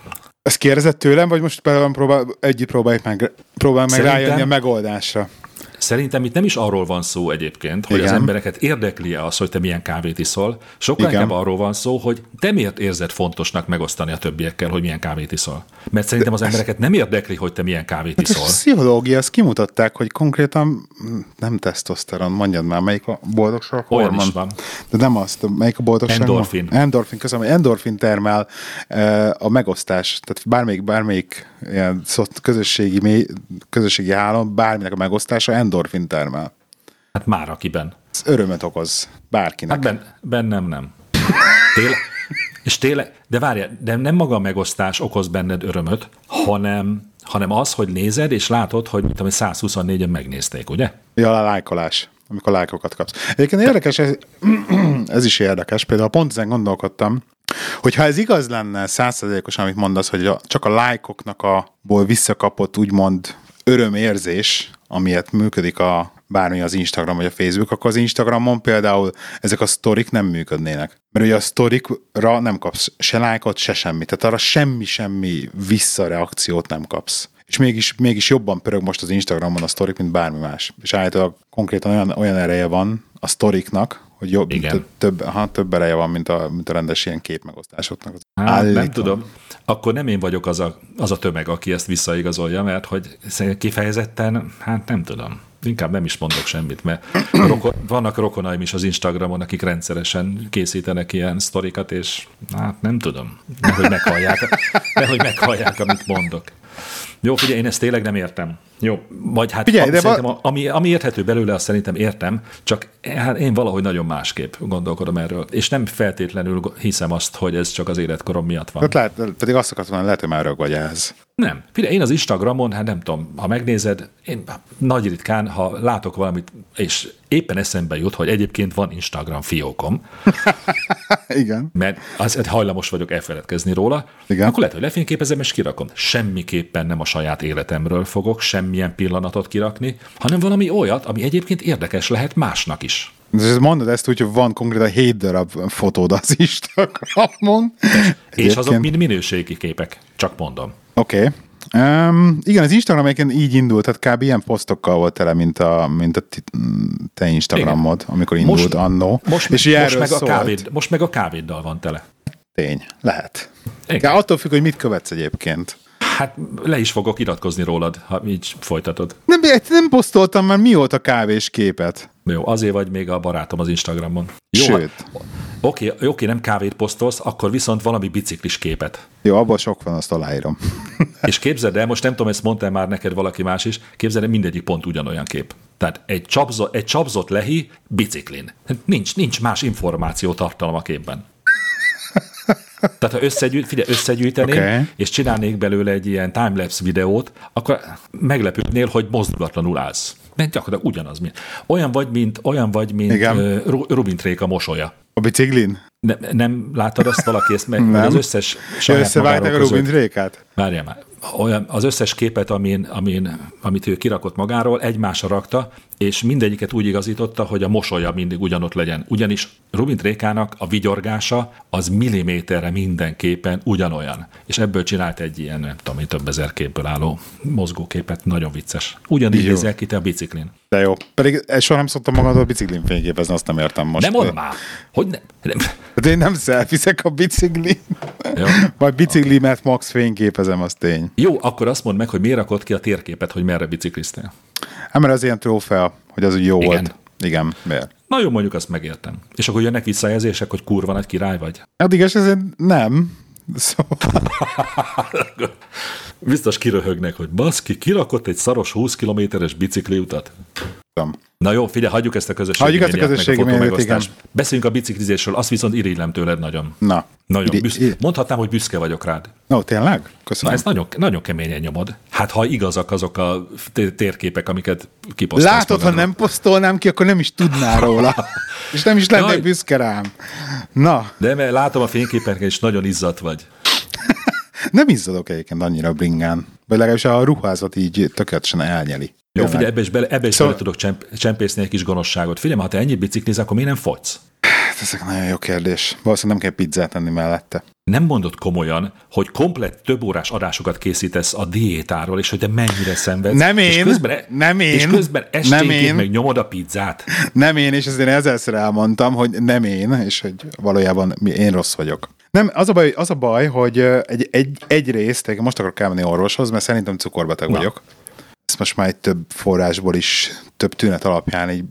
Ezt kérdezett tőlem, vagy most próbál, együtt próbáljuk meg, próbál meg Szerintem, rájönni a megoldásra? Szerintem itt nem is arról van szó egyébként, hogy Igen. az embereket érdekli -e az, hogy te milyen kávét iszol, sokkal Igen. inkább arról van szó, hogy te miért érzed fontosnak megosztani a többiekkel, hogy milyen kávét iszol. Mert szerintem az embereket nem érdekli, hogy te milyen kávét iszol. A pszichológia, azt kimutatták, hogy konkrétan nem tesztoszteron, mondjad már, melyik a boldogság Olyan hormon. is van. De nem azt, melyik a boldogság Endorfin. Endorfin, köszönöm, endorfin termel eh, a megosztás, tehát bármelyik, bármelyik ilyen közösségi, közösségi hálón, bárminek a megosztása endorfin termel. Hát már akiben. Ez örömet okoz bárkinek. Hát ben, bennem nem. Tényleg, és tényleg, de várj, de nem maga a megosztás okoz benned örömöt, hanem, hanem az, hogy nézed, és látod, hogy mit 124-en megnézték, ugye? Ja, a lájkolás, amikor lájkokat kapsz. Egyébként érdekes, ez, ez is érdekes, például pont ezen gondolkodtam, Hogyha ez igaz lenne százszerzékos, amit mondasz, hogy a, csak a lájkoknak a ból visszakapott úgymond örömérzés, amiért működik a bármi az Instagram vagy a Facebook, akkor az Instagramon például ezek a sztorik nem működnének. Mert ugye a sztorikra nem kapsz se lájkot, se semmit. Tehát arra semmi-semmi visszareakciót nem kapsz. És mégis, mégis jobban pörög most az Instagramon a sztorik, mint bármi más. És állítólag konkrétan olyan, olyan ereje van a sztoriknak, hogy jobb, Igen. több, ha, több ereje van, mint a, mint a rendes ilyen képmegosztásoknak. Hát, nem tudom. Akkor nem én vagyok az a, az a tömeg, aki ezt visszaigazolja, mert hogy kifejezetten, hát nem tudom. Inkább nem is mondok semmit, mert roko, vannak rokonaim is az Instagramon, akik rendszeresen készítenek ilyen sztorikat, és hát nem tudom. Nehogy meghallják, nehogy meghallják amit mondok. Jó, figyelj, én ezt tényleg nem értem. Jó, vagy hát Figyelj, de szerintem, ba... ami, ami érthető belőle, azt szerintem értem, csak hát én valahogy nagyon másképp gondolkodom erről. És nem feltétlenül hiszem azt, hogy ez csak az életkorom miatt van. Hát lehet, pedig azt akartam lehet, hogy már vagy ehhez. Nem. Figyelj, én az Instagramon, hát nem tudom, ha megnézed, én nagy ritkán, ha látok valamit, és éppen eszembe jut, hogy egyébként van Instagram fiókom. Igen. Mert az, hajlamos vagyok elfeledkezni róla. Igen. Akkor lehet, hogy lefényképezem és kirakom. Semmiképpen nem a saját életemről fogok semmilyen pillanatot kirakni, hanem valami olyat, ami egyébként érdekes lehet másnak is. De mondod ezt úgy, hogy van konkrétan 7 darab fotód az Instagramon. És azok mind minőségi képek, csak mondom. Oké. Okay. Um, igen, az Instagram egyébként így indult, tehát kb. ilyen posztokkal volt tele, mint a, mint a te Instagramod, igen. amikor indult most, annó. Most, és most, meg a kávéd, most meg a kávéddal van tele. Tény, lehet. Igen. De attól függ, hogy mit követsz egyébként. Hát le is fogok iratkozni rólad, ha így folytatod. Nem, nem posztoltam már mióta kávés képet. Jó, azért vagy még a barátom az Instagramon. Jó, Sőt. Hát, oké, oké, nem kávét posztolsz, akkor viszont valami biciklis képet. Jó, abban sok van, azt aláírom. És képzeld el, most nem tudom, ezt mondta már neked valaki más is, képzeld el, mindegyik pont ugyanolyan kép. Tehát egy, csapzo, egy csapzott lehi biciklin. Nincs, nincs más információ tartalom a képben. Tehát ha összegyűjt, figyelj, összegyűjteném, okay. és csinálnék belőle egy ilyen timelapse videót, akkor meglepődnél, hogy mozdulatlanul állsz. Mert gyakorlatilag ugyanaz. Mint. Olyan vagy, mint, olyan vagy, mint Igen. Rubin Tréka mosolya. A biciklin? Ne, nem látod azt valaki, ezt meg, az összes saját Összevágták a Rubin Trékát? Várjál már olyan, az összes képet, amin, amin, amit ő kirakott magáról, egymásra rakta, és mindegyiket úgy igazította, hogy a mosolya mindig ugyanott legyen. Ugyanis Rubin Trékának a vigyorgása az milliméterre mindenképpen ugyanolyan. És ebből csinált egy ilyen, nem tudom, több ezer képből álló mozgóképet. Nagyon vicces. Ugyanígy nézel ki te a biciklin. De jó. Pedig soha nem szoktam magad a biciklin fényképezni, azt nem értem most. Nem mondd már. Hogy ne, nem. De én nem szelfizek a biciklin. Jó. Majd biciklimet max fényképezem, az tény. Jó, akkor azt mondd meg, hogy miért rakod ki a térképet, hogy merre bicikliztél. Hát mert az ilyen trófea, hogy az úgy jó Igen. volt. Igen, miért? Na jó, mondjuk azt megértem. És akkor jönnek visszajelzések, hogy kurva nagy király vagy? Addig hát nem. Szóval... Biztos kiröhögnek, hogy baszki, kirakott egy szaros 20 kilométeres bicikliutat. Tudom. Na jó, figyelj, hagyjuk ezt a közösségi hagyjuk ezt a közösségi meg a médiát, igen. Beszéljünk a biciklizésről, azt viszont irigylem tőled nagyon. Na. Nagyon iri, büsz... Mondhatnám, hogy büszke vagyok rád. Ó, tényleg? Köszönöm. Na, ezt nagyon, nagyon keményen nyomod. Hát ha igazak azok a térképek, amiket kiposztolsz Látod, magadról. ha nem posztolnám ki, akkor nem is tudnál róla. és nem is lennék büszke rám. Na. De mert látom a fényképeken, és nagyon izzat vagy. nem izzadok egyébként annyira bringán. Vagy legalábbis a ruházat így tökéletesen elnyeli. Jó, figyelj, ebbe is bele, ebbe is szóval... bele tudok csemp, csempészni egy kis gonoszságot. Figyelj, ha te ennyit bicikliz, akkor miért nem fogysz? Hát, ezek nagyon jó kérdés. Valószínűleg nem kell pizzát enni mellette. Nem mondod komolyan, hogy komplett több órás adásokat készítesz a diétáról, és hogy te mennyire szenvedsz. Nem én, és közben, nem én, és közben nem én, meg nyomod a pizzát. Nem én, és ezért ezerszer elmondtam, hogy nem én, és hogy valójában én rossz vagyok. Nem, az a baj, az a baj hogy egy, egy, egyrészt, most akarok elmenni orvoshoz, mert szerintem cukorbeteg Na. vagyok ezt most már egy több forrásból is, több tünet alapján így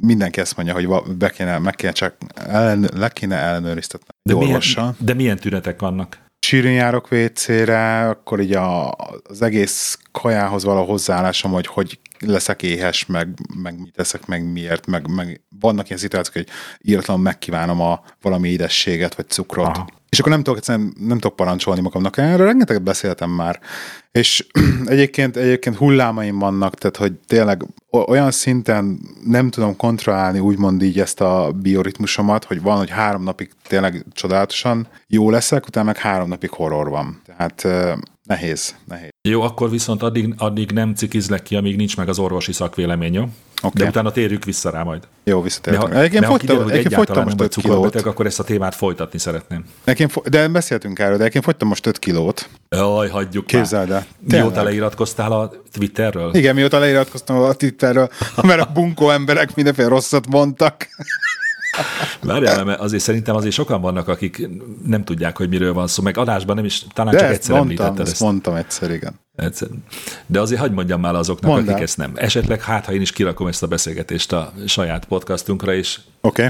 mindenki ezt mondja, hogy be kéne, meg kéne csak ellen, le kéne ellenőriztetni. De milyen, de milyen tünetek vannak? Sűrűn járok WC-re, akkor így a, az egész kajához való hozzáállásom, hogy hogy leszek éhes, meg, meg mit teszek, meg miért, meg, meg vannak ilyen szituációk, hogy írtlan megkívánom a valami édességet, vagy cukrot. Aha. És akkor nem tudok, egyszerűen nem tudok parancsolni magamnak. Erről rengeteget beszéltem már. És egyébként, egyébként hullámaim vannak, tehát hogy tényleg olyan szinten nem tudom kontrollálni úgymond így ezt a bioritmusomat, hogy van, hogy három napig tényleg csodálatosan jó leszek, utána meg három napig horror van. Tehát nehéz, nehéz. Jó, akkor viszont addig, addig nem cikizlek ki, amíg nincs meg az orvosi szakvélemény, jó? Okay. De utána térjük vissza rá majd. Jó, visszatérünk. Ha, egyébként fogytam, hogy fogytam most 5 kilót. akkor ezt a témát folytatni szeretném. Egyébként, de beszéltünk erről, de egyébként fogytam most 5 kilót. Jaj, hagyjuk Képzeld el. Mióta leiratkoztál a Twitterről? Igen, mióta leiratkoztam a Twitterről, mert a bunkó emberek mindenféle rosszat mondtak. Várjál, mert azért szerintem azért sokan vannak, akik nem tudják, hogy miről van szó, meg adásban nem is, talán De csak egyszer mondtam, említetted ezt. mondtam egyszer, igen. De azért hagyd mondjam már azoknak, Mondd akik el. ezt nem. Esetleg hát, ha én is kirakom ezt a beszélgetést a saját podcastunkra, és okay.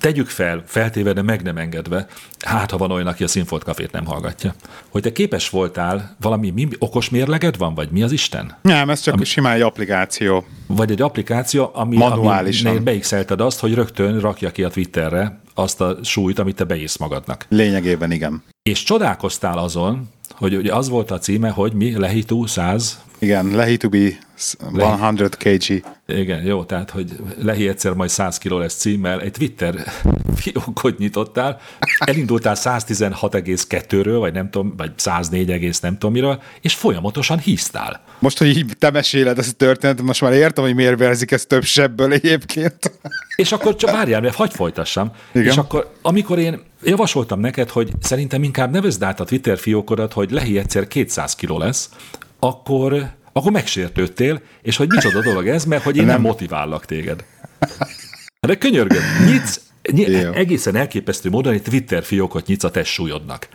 tegyük fel, feltéve, de meg nem engedve, hát ha van olyan, aki a Sinfold Cafét nem hallgatja, hogy te képes voltál valami mi, okos mérleged van, vagy mi az Isten? Nem, ez csak ami, simán egy applikáció. Vagy egy applikáció, ami, ami beigszelted azt, hogy rögtön rakja ki a Twitterre azt a súlyt, amit te beírsz magadnak. Lényegében igen. És csodálkoztál azon, hogy ugye az volt a címe, hogy mi, Lehitú 100? Igen, Lehi be 100 kg. Igen, jó, tehát, hogy Lehi egyszer majd 100 kg lesz címmel, egy Twitter fiókot nyitottál, elindultál 116,2-ről, vagy nem tudom, vagy 104, nem tudom miről, és folyamatosan híztál. Most, hogy így te meséled ezt a történetet, most már értem, hogy miért verzik ezt több sebből egyébként. És akkor csak várjál, mert hagyd folytassam. Igen. És akkor, amikor én javasoltam neked, hogy szerintem inkább nevezd át a Twitter fiókodat, hogy Lehi egyszer 200 kg lesz, akkor, akkor megsértődtél, és hogy micsoda dolog ez, mert hogy én nem, nem motivállak téged. De könyörgöm, nyitsz, ny- egészen elképesztő módon egy Twitter fiókot nyitsz a testsúlyodnak.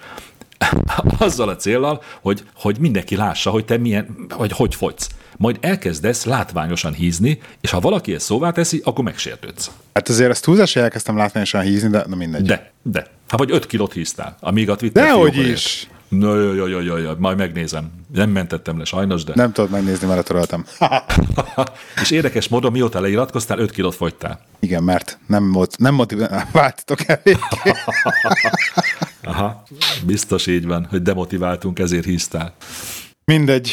Azzal a célral, hogy, hogy mindenki lássa, hogy te milyen, vagy hogy fogysz. Majd elkezdesz látványosan hízni, és ha valaki ezt szóvá teszi, akkor megsértődsz. Hát azért ezt túlzás, hogy elkezdtem látványosan hízni, de na mindegy. De, de. Hát vagy 5 kilót híztál, amíg a Twitter Dehogy is. No, jó, jó, jó, jó, jó, majd megnézem. Nem mentettem le sajnos, de... Nem tudod megnézni, mert töröltem. és érdekes módon, mióta leiratkoztál, 5 kilót fogytál. Igen, mert nem, mot- nem motiváltatok elég. Aha, biztos így van, hogy demotiváltunk, ezért híztál. Mindegy,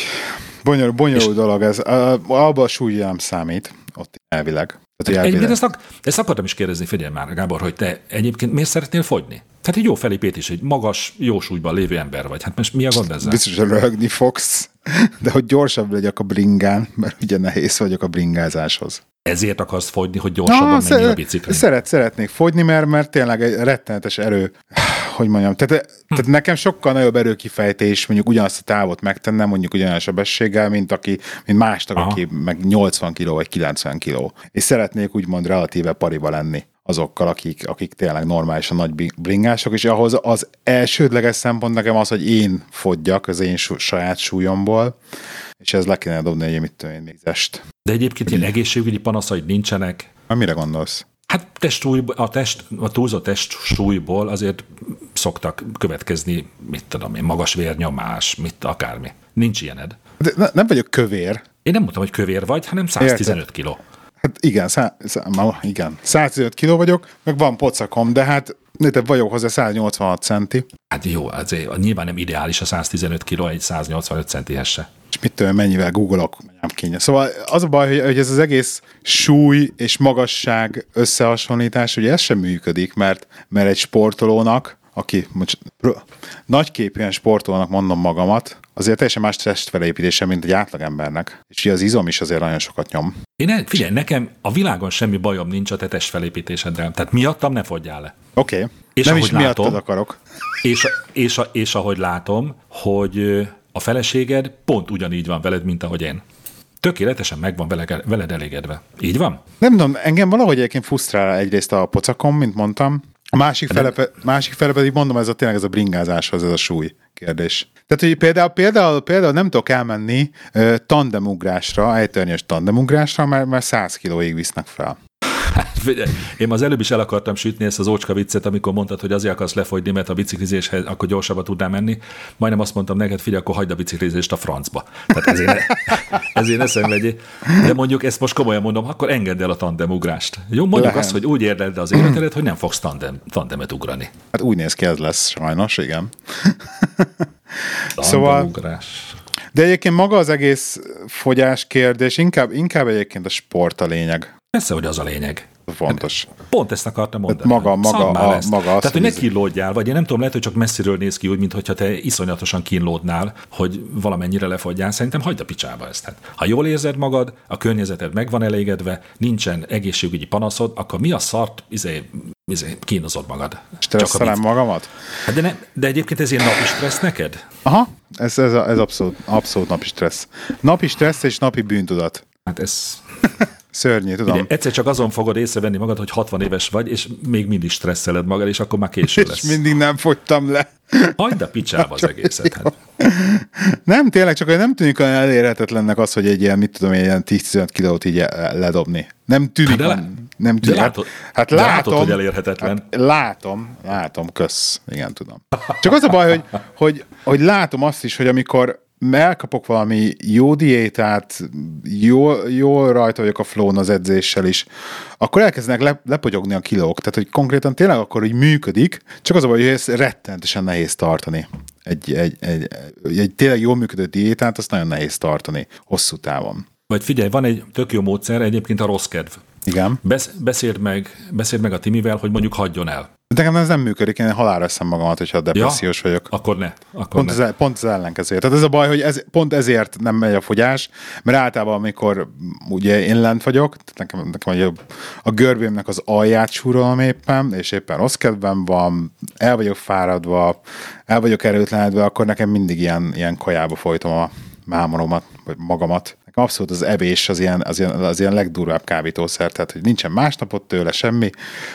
bonyolult, bonyolult dolog ez. Abba a súly nem számít, ott elvileg. Tehát, egyébként ezt, ak- ezt akartam is kérdezni, figyelj már, Gábor, hogy te egyébként miért szeretnél fogyni? Tehát egy jó felépítés, egy magas, jó súlyban lévő ember vagy. Hát most mi a gond ezzel? Biztos, hogy röhögni fogsz, de hogy gyorsabb legyek a bringán, mert ugye nehéz vagyok a bringázáshoz. Ezért akarsz fogyni, hogy gyorsabban menj a biciklin? Szeret, szeretnék fogyni, mert, mert tényleg egy rettenetes erő, hogy mondjam, tehát, hm. tehát nekem sokkal nagyobb erőkifejtés mondjuk ugyanazt a távot megtennem, mondjuk ugyanaz a sebességgel, mint aki, mint másnak, Aha. aki meg 80 kg vagy 90 kg. És szeretnék úgymond relatíve pariba lenni azokkal, akik, akik tényleg normálisan nagy bringások, és ahhoz az elsődleges szempont nekem az, hogy én fogyjak az én saját súlyomból, és ez le kéne dobni egy, mit tudom én, még zest. De egyébként ilyen egészségügyi panaszaid nincsenek. Na, mire gondolsz? Hát testsúly, a, test, a túlzott testsúlyból azért szoktak következni, mit tudom én, magas vérnyomás, mit akármi. Nincs ilyened. De ne, nem vagyok kövér. Én nem mondtam, hogy kövér vagy, hanem 115 kiló. Hát igen, szá, szá, igen. 105 kiló vagyok, meg van pocakom, de hát Nézd, vagyok hozzá 186 centi. Hát jó, azért nyilván nem ideális a 115 kiló egy 185 centihez se. És mit tudom, mennyivel googolok, nem kénye. Szóval az a baj, hogy, hogy ez az egész súly és magasság összehasonlítás, ugye ez sem működik, mert, mert egy sportolónak, aki most nagyképűen sportolónak mondom magamat, azért teljesen más testfelépítése, mint egy átlagembernek. És ugye az izom is azért nagyon sokat nyom. Én figyelj, nekem a világon semmi bajom nincs a te testfelépítéseddel. Tehát miattam ne fogyjál le. Oké. Okay. És Nem is látom, miattad akarok. És, és, és, és ahogy látom, hogy a feleséged pont ugyanígy van veled, mint ahogy én. Tökéletesen meg van veled, veled elégedve. Így van? Nem tudom, engem valahogy egyébként frusztrál egyrészt a pocakom, mint mondtam, a másik fele, másik fele pedig mondom, ez a tényleg ez a bringázáshoz, ez a súly kérdés. Tehát, hogy például, például, például nem tudok elmenni uh, tandemugrásra, ejtörnyös tandemugrásra, mert, mert 100 kilóig visznek fel. Hát figyelj, én az előbb is el akartam sütni ezt az ócska viccet, amikor mondtad, hogy azért akarsz lefogyni, mert a biciklizéshez akkor gyorsabban tudnám menni. Majdnem azt mondtam neked, figyelj, akkor hagyd a biciklizést a francba. Tehát ezért, ezért ne szenvedjél. De mondjuk ezt most komolyan mondom, akkor engedd el a tandemugrást. Jó, mondjuk Lehet. azt, hogy úgy érdeld az életedet, hogy nem fogsz tandem, tandemet ugrani. Hát úgy néz ki, ez lesz sajnos, igen. szóval, de egyébként maga az egész fogyás kérdés, inkább, inkább egyébként a sport a lényeg. Persze, hogy az a lényeg. Fontos. Pont ezt akartam mondani. Maga, maga, a, ezt. maga Tehát, hogy ne kínlódjál, vagy én nem tudom, lehet, hogy csak messziről néz ki úgy, mintha te iszonyatosan kínlódnál, hogy valamennyire lefogyjál. Szerintem hagyd a picsába ezt. Hát, ha jól érzed magad, a környezeted meg van elégedve, nincsen egészségügyi panaszod, akkor mi a szart izé, izé, kínozod magad? Stresszelem magamat? Hát de, ne, de egyébként ez ilyen napi stressz neked? Aha, ez, ez, ez abszolút, abszolút napi stressz. Napi stressz és napi bűntudat. Hát ez... Szörnyű, tudom. Ugye, egyszer csak azon fogod észrevenni magad, hogy 60 éves vagy, és még mindig stresszeled magad, és akkor már késő lesz. És mindig nem fogytam le. Hagyd a picsába az egészet. Hát. Nem, tényleg, csak nem tűnik olyan elérhetetlennek az, hogy egy ilyen, mit tudom, egy ilyen 10-15 kilót így ledobni. Nem tűnik. De, le, nem tűnik. De látod, hát de látom, látod, hogy elérhetetlen. Hát látom, látom, kösz. Igen, tudom. Csak az a baj, hogy, hogy, hogy látom azt is, hogy amikor elkapok valami jó diétát, jól, jól rajta vagyok a flow az edzéssel is, akkor elkezdenek le, lepogyogni a kilók. Tehát, hogy konkrétan tényleg akkor úgy működik, csak az a baj, hogy ez rettenetesen nehéz tartani. Egy, egy, egy, egy tényleg jól működő diétát, azt nagyon nehéz tartani hosszú távon. Vagy figyelj, van egy tök jó módszer, egyébként a rossz kedv. Igen. Besz, beszéld, meg, beszéld meg a Timivel, hogy mondjuk hagyjon el. De nekem ez nem működik, én halálra eszem magamat, hogyha depressziós ja, vagyok. Akkor ne. Akkor pont, ne. Ez, pont az ellenkezője. Tehát ez a baj, hogy ez, pont ezért nem megy a fogyás, mert általában, amikor ugye én lent vagyok, nekem, nekem a, a görbémnek az alját súrolom éppen, és éppen rossz kedvem van, el vagyok fáradva, el vagyok erőtlenedve, akkor nekem mindig ilyen, ilyen kajába folytom a mámoromat, vagy magamat abszolút az evés az ilyen, az ilyen, az ilyen legdurvább kábítószer, tehát hogy nincsen másnapot tőle semmi,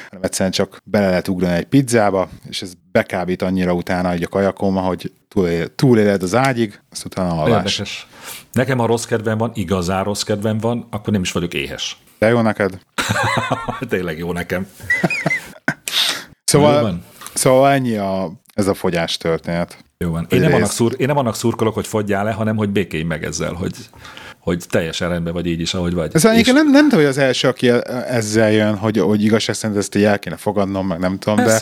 hanem egyszerűen csak bele lehet ugrani egy pizzába, és ez bekábít annyira utána hogy a kajakoma, hogy túléled az ágyig, azt utána alvás. Érdekes. Nekem, ha rossz kedvem van, igazán rossz kedvem van, akkor nem is vagyok éhes. De jó neked? Tényleg jó nekem. szóval, jó szóval ennyi a, ez a fogyás történet. Jó van. Én nem, annak szur, én nem annak szurkolok, hogy fogyjál le, hanem hogy békény meg ezzel, hogy hogy teljesen rendben vagy így is, ahogy vagy. Ez és... nem, nem tudom, hogy az első, aki ezzel jön, hogy, hogy igazság szerint ezt el kéne fogadnom, meg nem tudom, de,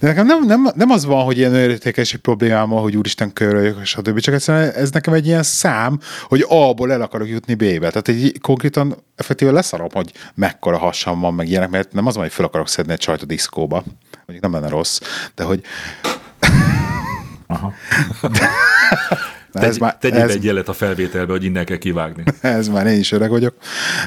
de nekem nem, nem, nem, az van, hogy ilyen értékesi problémám van, hogy úristen köröljük, és többi, csak egyszerűen ez nekem egy ilyen szám, hogy A-ból el akarok jutni B-be. Tehát egy konkrétan effektíve leszarom, hogy mekkora hasam van, meg ilyenek, mert nem az van, hogy fel akarok szedni egy csajt a diszkóba. Mondjuk nem lenne rossz, de hogy Aha. Tegy, ez már, tegyél ez, egy jelet a felvételbe, hogy innen kell kivágni. Ez már én is öreg vagyok.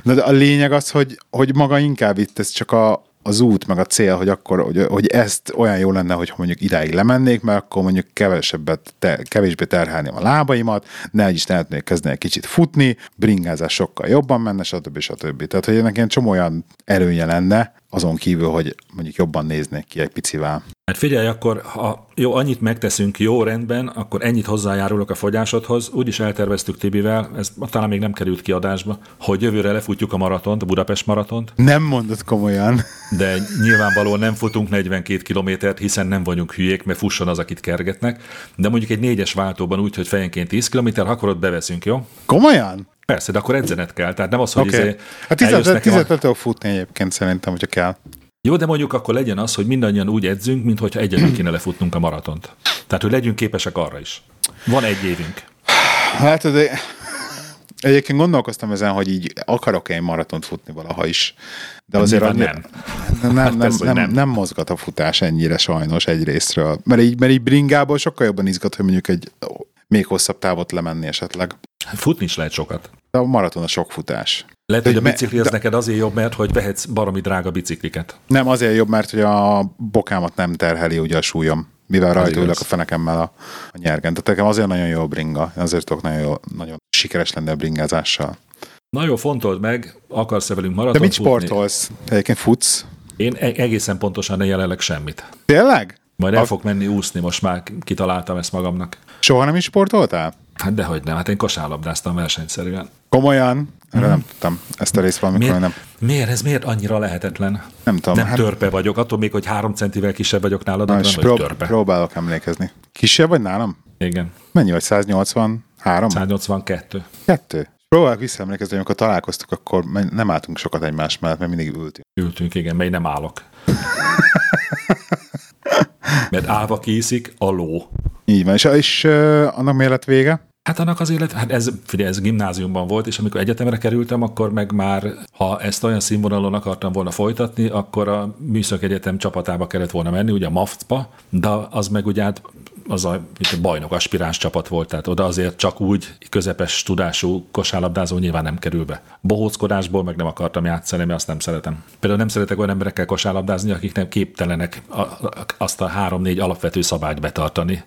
Na, de a lényeg az, hogy, hogy maga inkább itt ez csak a, az út, meg a cél, hogy akkor, hogy, hogy ezt olyan jó lenne, hogyha mondjuk idáig lemennék, mert akkor mondjuk kevesebbet, te, kevésbé terhelném a lábaimat, ne is lehetnék kezdeni egy kicsit futni, bringázás sokkal jobban menne, stb. stb. Tehát, hogy ennek ilyen csomó olyan előnye lenne, azon kívül, hogy mondjuk jobban néznék ki egy picivel. Hát figyelj, akkor ha jó, annyit megteszünk jó rendben, akkor ennyit hozzájárulok a fogyásodhoz. Úgy is elterveztük Tibivel, ez talán még nem került kiadásba, hogy jövőre lefutjuk a maratont, a Budapest maratont. Nem mondod komolyan. De nyilvánvalóan nem futunk 42 kilométert, hiszen nem vagyunk hülyék, mert fusson az, akit kergetnek. De mondjuk egy négyes váltóban úgy, hogy fejenként 10 kilométer, akkor ott beveszünk, jó? Komolyan? Persze, de akkor edzenet kell. Tehát nem az, hogy okay. izé Hát 15 a... futni egyébként szerintem, hogyha kell. Jó, de mondjuk akkor legyen az, hogy mindannyian úgy edzünk, mintha egyedül kéne lefutnunk a maratont. Tehát, hogy legyünk képesek arra is. Van egy évünk. Hát, de egyébként gondolkoztam ezen, hogy így akarok-e egy maratont futni valaha is. De azért annyi, nem. Nem, nem, nem, nem, nem, nem mozgat a futás ennyire sajnos egy részről. Mert így, mert így bringából sokkal jobban izgat, hogy mondjuk egy még hosszabb távot lemenni esetleg. Futni is lehet sokat. De a maraton a sok futás. Lehet, hogy a bicikli az de... neked azért jobb, mert hogy vehetsz baromi drága bicikliket. Nem, azért jobb, mert hogy a bokámat nem terheli ugye a súlyom, mivel rajta ülök a fenekemmel a, a nyergen. Tehát nekem azért nagyon jó a bringa, azért tudok nagyon, jó, nagyon sikeres lenni a bringázással. Nagyon fontold meg, akarsz-e velünk maraton De mit sportolsz? Egyébként futsz? Én e- egészen pontosan jelenleg semmit. Tényleg? Majd el a... fog menni úszni, most már kitaláltam ezt magamnak. Soha nem is sportoltál? Hát dehogy nem, hát én kosárlabdáztam versenyszerűen. Komolyan? Erre mm. nem tudtam. Ezt a részt valamikor miért, nem. Miért? Ez miért annyira lehetetlen? Nem tudom. Nem hát... törpe vagyok, attól még, hogy három centivel kisebb vagyok nálad, Na, és prób- törpe. próbálok emlékezni. Kisebb vagy nálam? Igen. Mennyi vagy? 183? 182. Kettő. Próbálok visszaemlékezni, amikor találkoztuk, akkor nem álltunk sokat egymás mellett, mert mindig ültünk. Ültünk, igen, mely nem állok. mert állva készik a ló. Így van, és, és uh, annak miért lett vége? Hát annak az élet, hát ez, figyelj, ez gimnáziumban volt, és amikor egyetemre kerültem, akkor meg már, ha ezt olyan színvonalon akartam volna folytatni, akkor a Műszak Egyetem csapatába kellett volna menni, ugye a MAFT-ba, de az meg ugye hát az a, a bajnok aspiráns csapat volt, tehát oda azért csak úgy közepes tudású kosárlabdázó nyilván nem kerül be. Bohóckodásból meg nem akartam játszani, mert azt nem szeretem. Például nem szeretek olyan emberekkel kosárlabdázni, akik nem képtelenek azt a három-négy alapvető szabályt betartani,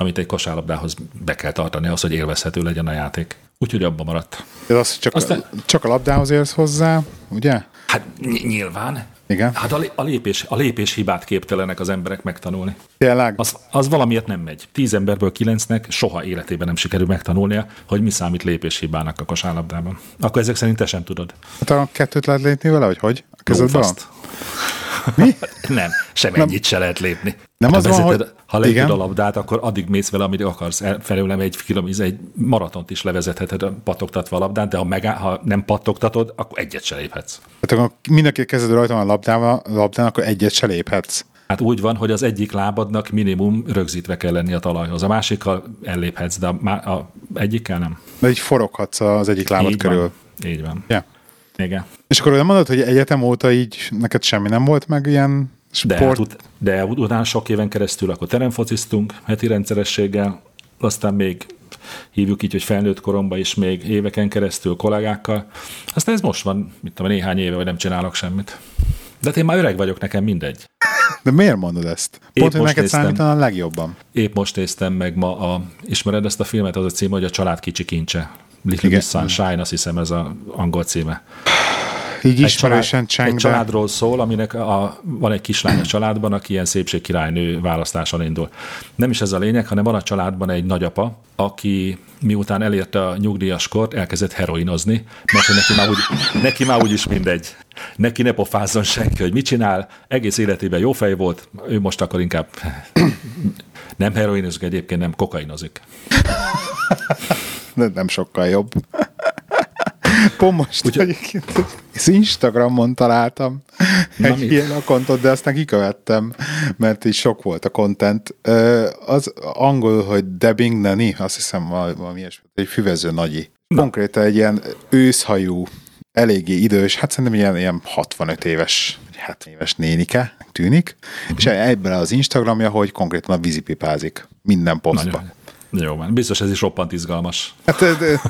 amit egy kosárlabdához be kell tartani, az, hogy élvezhető legyen a játék. Úgyhogy abban maradt. Ez az, csak, Aztán, csak a labdához érsz hozzá, ugye? Hát nyilván. Igen. Hát a, a, lépés, a lépés hibát képtelenek az emberek megtanulni. Tényleg? Az, az valamiért nem megy. Tíz emberből kilencnek soha életében nem sikerül megtanulnia, hogy mi számít lépés hibának a kosárlabdában. Akkor ezek szerint te sem tudod. Hát a kettőt lehet lépni vele, vagy hogy? A kezedben? Mi? nem, sem nem. ennyit se lehet lépni. Nem hát, az van, hogy... Ha léped a labdát, akkor addig mész vele, amit akarsz. Felőlem egy kilométer, egy maratont is levezetheted patogtatva a labdát, de ha, meg, ha nem pattogtatod, akkor egyet se léphetsz. Hát akkor mindenki kezded rajta a labdával, a labdán, akkor egyet se léphetsz. Hát úgy van, hogy az egyik lábadnak minimum rögzítve kell lenni a talajhoz. A másikkal elléphetsz, de a, a egyikkel nem. De így foroghatsz az egyik lábad így körül. Van. Így van. Yeah. Igen. És akkor nem mondod, hogy egyetem óta így neked semmi nem volt meg ilyen sport? De, hát, ut- de utána sok éven keresztül akkor teremfociztunk heti rendszerességgel, aztán még hívjuk így, hogy felnőtt koromban is még éveken keresztül kollégákkal. Aztán ez most van, mit tudom, néhány éve, hogy nem csinálok semmit. De hát én már öreg vagyok, nekem mindegy. De miért mondod ezt? Pont, hogy neked számítana a legjobban. Épp most néztem meg ma, a, ismered ezt a filmet, az a cím, hogy a család kicsi kincse. Little Miss Sunshine, azt hiszem ez az angol címe. Így ismerősen család, Egy családról szól, aminek a, van egy kislány a családban, aki ilyen szépségkirálynő választáson indul. Nem is ez a lényeg, hanem van a családban egy nagyapa, aki miután elérte a nyugdíjas kort, elkezdett heroinozni, mert neki már, úgy, neki már úgyis mindegy. Neki ne pofázzon senki, hogy mit csinál, egész életében jó fej volt, ő most akkor inkább nem heroinozik egyébként, nem kokainozik. nem sokkal jobb. Pont most Úgy, egyébként az Instagramon találtam egy mit? ilyen akontot, de aztán kikövettem, mert így sok volt a content. Az angol, hogy Debbing Nani, azt hiszem valami ilyesmi, egy füvező nagyi. Konkrétan egy ilyen őszhajú, eléggé idős, hát szerintem ilyen, ilyen 65 éves, 70 éves nénike tűnik, és ebben az Instagramja, hogy konkrétan a vízipipázik minden posztban. Jó van, biztos ez is roppant izgalmas. Hát de,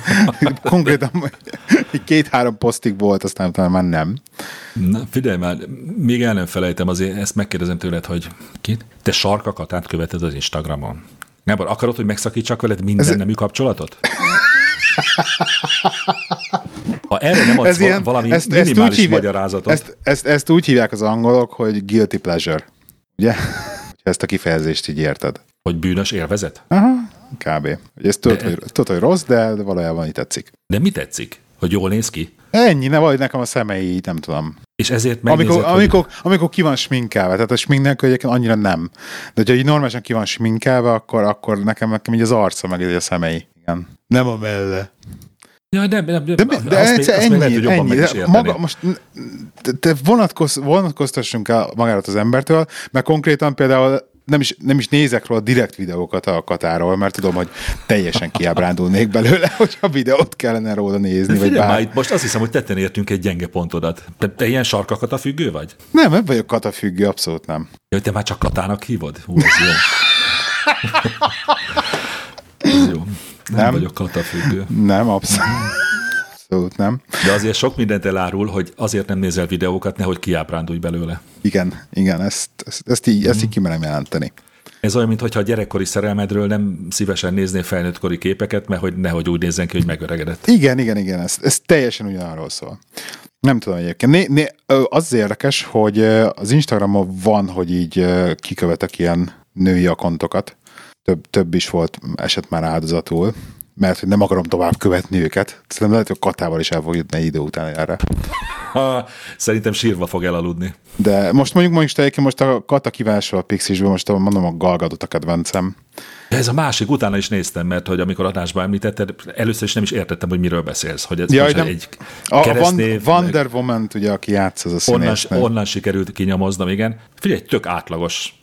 konkrétan két-három posztig volt, aztán utána már nem. Na, figyelj már, még el nem felejtem, azért ezt megkérdezem tőled, hogy ki? Te sarkakat átköveted az Instagramon. Nem, akarod, hogy megszakítsak veled minden ez... nemű kapcsolatot? Ha erre nem adsz ez ilyen, valami ezt, minimális ezt hívják, magyarázatot. Ezt, ezt, ezt úgy hívják az angolok, hogy guilty pleasure. Ugye? Ezt a kifejezést így érted. Hogy bűnös élvezet? Aha, kb. Ez tudod, hogy, tudod, hogy rossz, de, de valójában így tetszik. De mi tetszik? Hogy jól néz ki? Ennyi, ne vagy nekem a szemei, nem tudom. És ezért megnézed, amikor, hogy... amikor, amikor ki van sminkálva, tehát a smink nélkül egyébként annyira nem. De hogyha így normálisan ki van sminkálva, akkor, akkor nekem, nekem így az arca, meg így a szemei. Igen. Nem a melle. Ja, nem, nem, de, de, de azt egyszer még, ennyi, lehet, hogy ennyi. Meg maga, most te vonatkoz, vonatkoztassunk el magárat az embertől, mert konkrétan például nem is, nem is nézek róla direkt videókat a Katáról, mert tudom, hogy teljesen kiábrándulnék belőle, hogyha videót kellene róla nézni. De vagy bár... már, itt most azt hiszem, hogy tetten értünk egy gyenge pontodat. Te, te ilyen sarka függő vagy? Nem, nem vagyok függő, abszolút nem. Ja, te már csak katának hívod? Hú, ez jó. ez jó. Nem, nem vagyok függő. Nem, abszolút. Abszolút nem. De azért sok mindent elárul, hogy azért nem nézel videókat, nehogy kiábrándulj belőle. Igen, igen, ezt, ezt, ezt, így, ezt így kimerem jelenteni. Ez olyan, mintha a gyerekkori szerelmedről nem szívesen néznél felnőttkori képeket, mert hogy nehogy úgy nézzen ki, hogy megöregedett. Igen, igen, igen, ez, ez teljesen ugyanarról szól. Nem tudom egyébként. Né, né, az érdekes, hogy az Instagramon van, hogy így kikövetek ilyen női akontokat. Több, több is volt eset már áldozatul mert hogy nem akarom tovább követni őket. Szerintem lehet, hogy Katával is el fog jutni egy idő után erre. Szerintem sírva fog elaludni. De most mondjuk mondjuk egyébként most a Kata kívásol a Pixisből, most mondom a Galgadot a kedvencem. Ez a másik, utána is néztem, mert hogy amikor adásban említetted, először is nem is értettem, hogy miről beszélsz. Hogy ez Jaj, nem. egy a keresztnév, Wonder Woman, ugye, aki játsz az a színész. Onnan, onnan sikerült kinyomoznom, igen. Figyelj, tök átlagos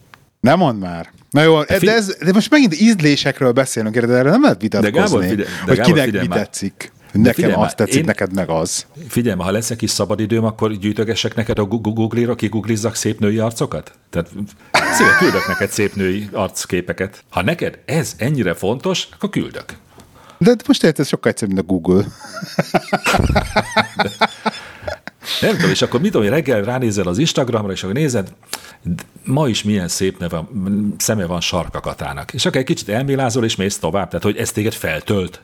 nem mond már. Na jó, de, de, ez, de most megint ízlésekről beszélünk, de erre nem lehet vitatkozni, de Gábor, figyelj, de hogy Gábor, kinek mi tetszik. Nekem azt tetszik, én, neked meg az. Figyelj, ha lesz egy kis szabadidőm, akkor gyűjtögessek neked a Google-ra, kigooglizzak szép női arcokat? Tehát szépen küldök neked szép női arcképeket. Ha neked ez ennyire fontos, akkor küldök. De most érted, ez sokkal egyszerűbb, mint a Google. De, nem tudom, és akkor mit tudom, hogy reggel ránézel az Instagramra, és akkor nézed, ma is milyen szép neve, szeme van sarkakatának. És akkor egy kicsit elmélázol, és mész tovább. Tehát, hogy ez téged feltölt.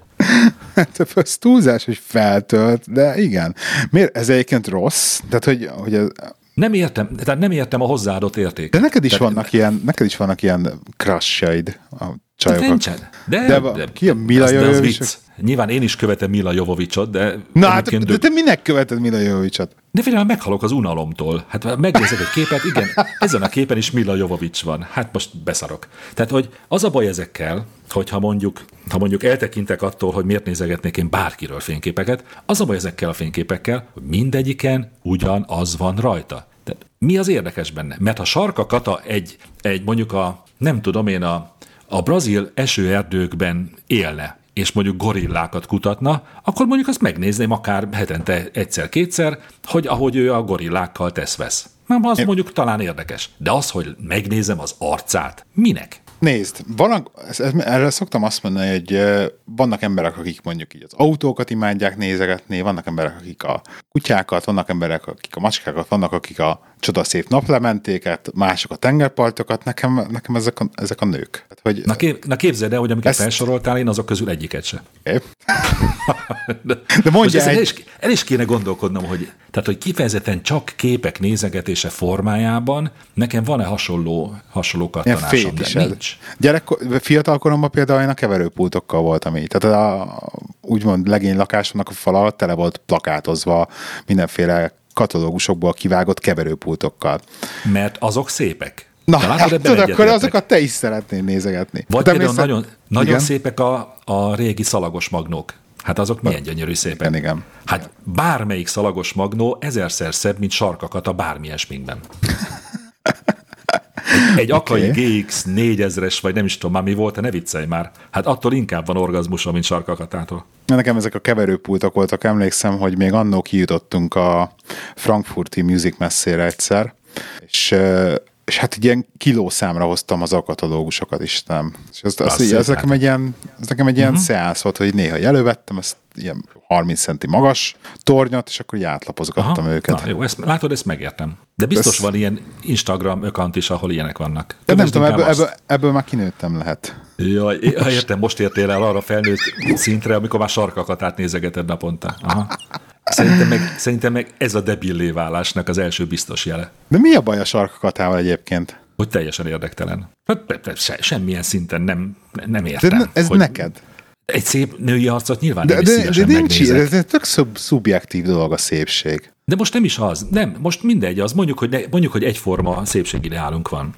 Hát ez túlzás, hogy feltölt, de igen. Miért ez egyébként rossz? Tehát, hogy, hogy ez, nem értem, tehát nem értem a hozzáadott értéket. De neked is, tehát, vannak, ilyen, neked is vannak ilyen crushjaid a csajokat. Nincsen. De, de, de, ki a Mila Jojovic? Nyilván én is követem Mila Jovovicsot, de... Na hát, de te minek követed Mila Jovovicsot? De figyelj, meghalok az unalomtól. Hát megnézek egy képet, igen, ezen a képen is Mila Jovovics van. Hát most beszarok. Tehát, hogy az a baj ezekkel, hogyha mondjuk, ha mondjuk eltekintek attól, hogy miért nézegetnék én bárkiről fényképeket, az a baj ezekkel a fényképekkel, hogy mindegyiken ugyanaz van rajta. Tehát mi az érdekes benne? Mert ha Sarka Kata egy, egy mondjuk a, nem tudom én, a, a brazil esőerdőkben élne, és mondjuk gorillákat kutatna, akkor mondjuk azt megnézném akár hetente egyszer-kétszer, hogy ahogy ő a gorillákkal tesz-vesz. Nem, az mondjuk talán érdekes. De az, hogy megnézem az arcát, minek? Nézd, vannak, erre szoktam azt mondani, hogy vannak emberek, akik mondjuk így az autókat imádják nézegetni, vannak emberek, akik a kutyákat, vannak emberek, akik a macskákat, vannak, akik a csodaszép naplementéket, mások a tengerpartokat, nekem, nekem ezek, a, ezek a nők. Hát, hogy, na, kép, na képzeld el, hogy amiket ezt... felsoroltál, én azok közül egyiket se. Okay. de, de mondja egy... el, is, el is kéne gondolkodnom, hogy, tehát, hogy kifejezetten csak képek nézegetése formájában nekem van-e hasonló, hasonló kattanásom, de nincs. Gyerek, fiatal koromban például én a keverőpultokkal voltam így. Tehát a, úgymond legény lakásomnak a fala tele volt plakátozva mindenféle katalógusokból kivágott keverőpultokkal. Mert azok szépek. Na, hát, tudod, akkor azokat te is szeretnél nézegetni. Vagy például nagyon, nagyon szépek a, a régi szalagos magnók. Hát azok milyen gyönyörű szépek. Igen, igen. Hát bármelyik szalagos magnó ezerszer szebb, mint sarkakat a bármilyen sminkben. Egy akai okay. GX 4000-es, vagy nem is tudom már mi volt, ne viccelj már. Hát attól inkább van orgazmusa, mint sarkakatától. Nekem ezek a keverőpultok voltak, emlékszem, hogy még annó kijutottunk a Frankfurti Music messzére egyszer, és és hát ilyen kilószámra hoztam az akatalógusokat is, nem. És ez, az, az, ez, nekem egy ilyen, ez nekem egy ilyen uh-huh. szeánsz volt, hogy néha elővettem ezt ilyen 30 centi magas tornyot, és akkor így átlapozgattam Aha. őket. Na, jó, ezt, látod, ezt megértem. De biztos ez... van ilyen Instagram account is, ahol ilyenek vannak. De nem tudom, ebből, ebből, ebből már kinőttem lehet. Jaj, értem, most értél el arra felnőtt szintre, amikor már sarkakat átnézegeted naponta. Aha. Szerintem meg, szerintem meg ez a debillé válásnak az első biztos jele. De mi a baj a sarkakatával egyébként? Hogy teljesen érdektelen. Hát, se, semmilyen szinten nem, nem értem. De ez hogy neked? Egy szép női arcot nyilván de, nem de, is de nincs, ez egy tök szub, szubjektív dolog a szépség. De most nem is az. Nem, most mindegy az. Mondjuk, hogy, ne, mondjuk, hogy egyforma szépségideálunk van.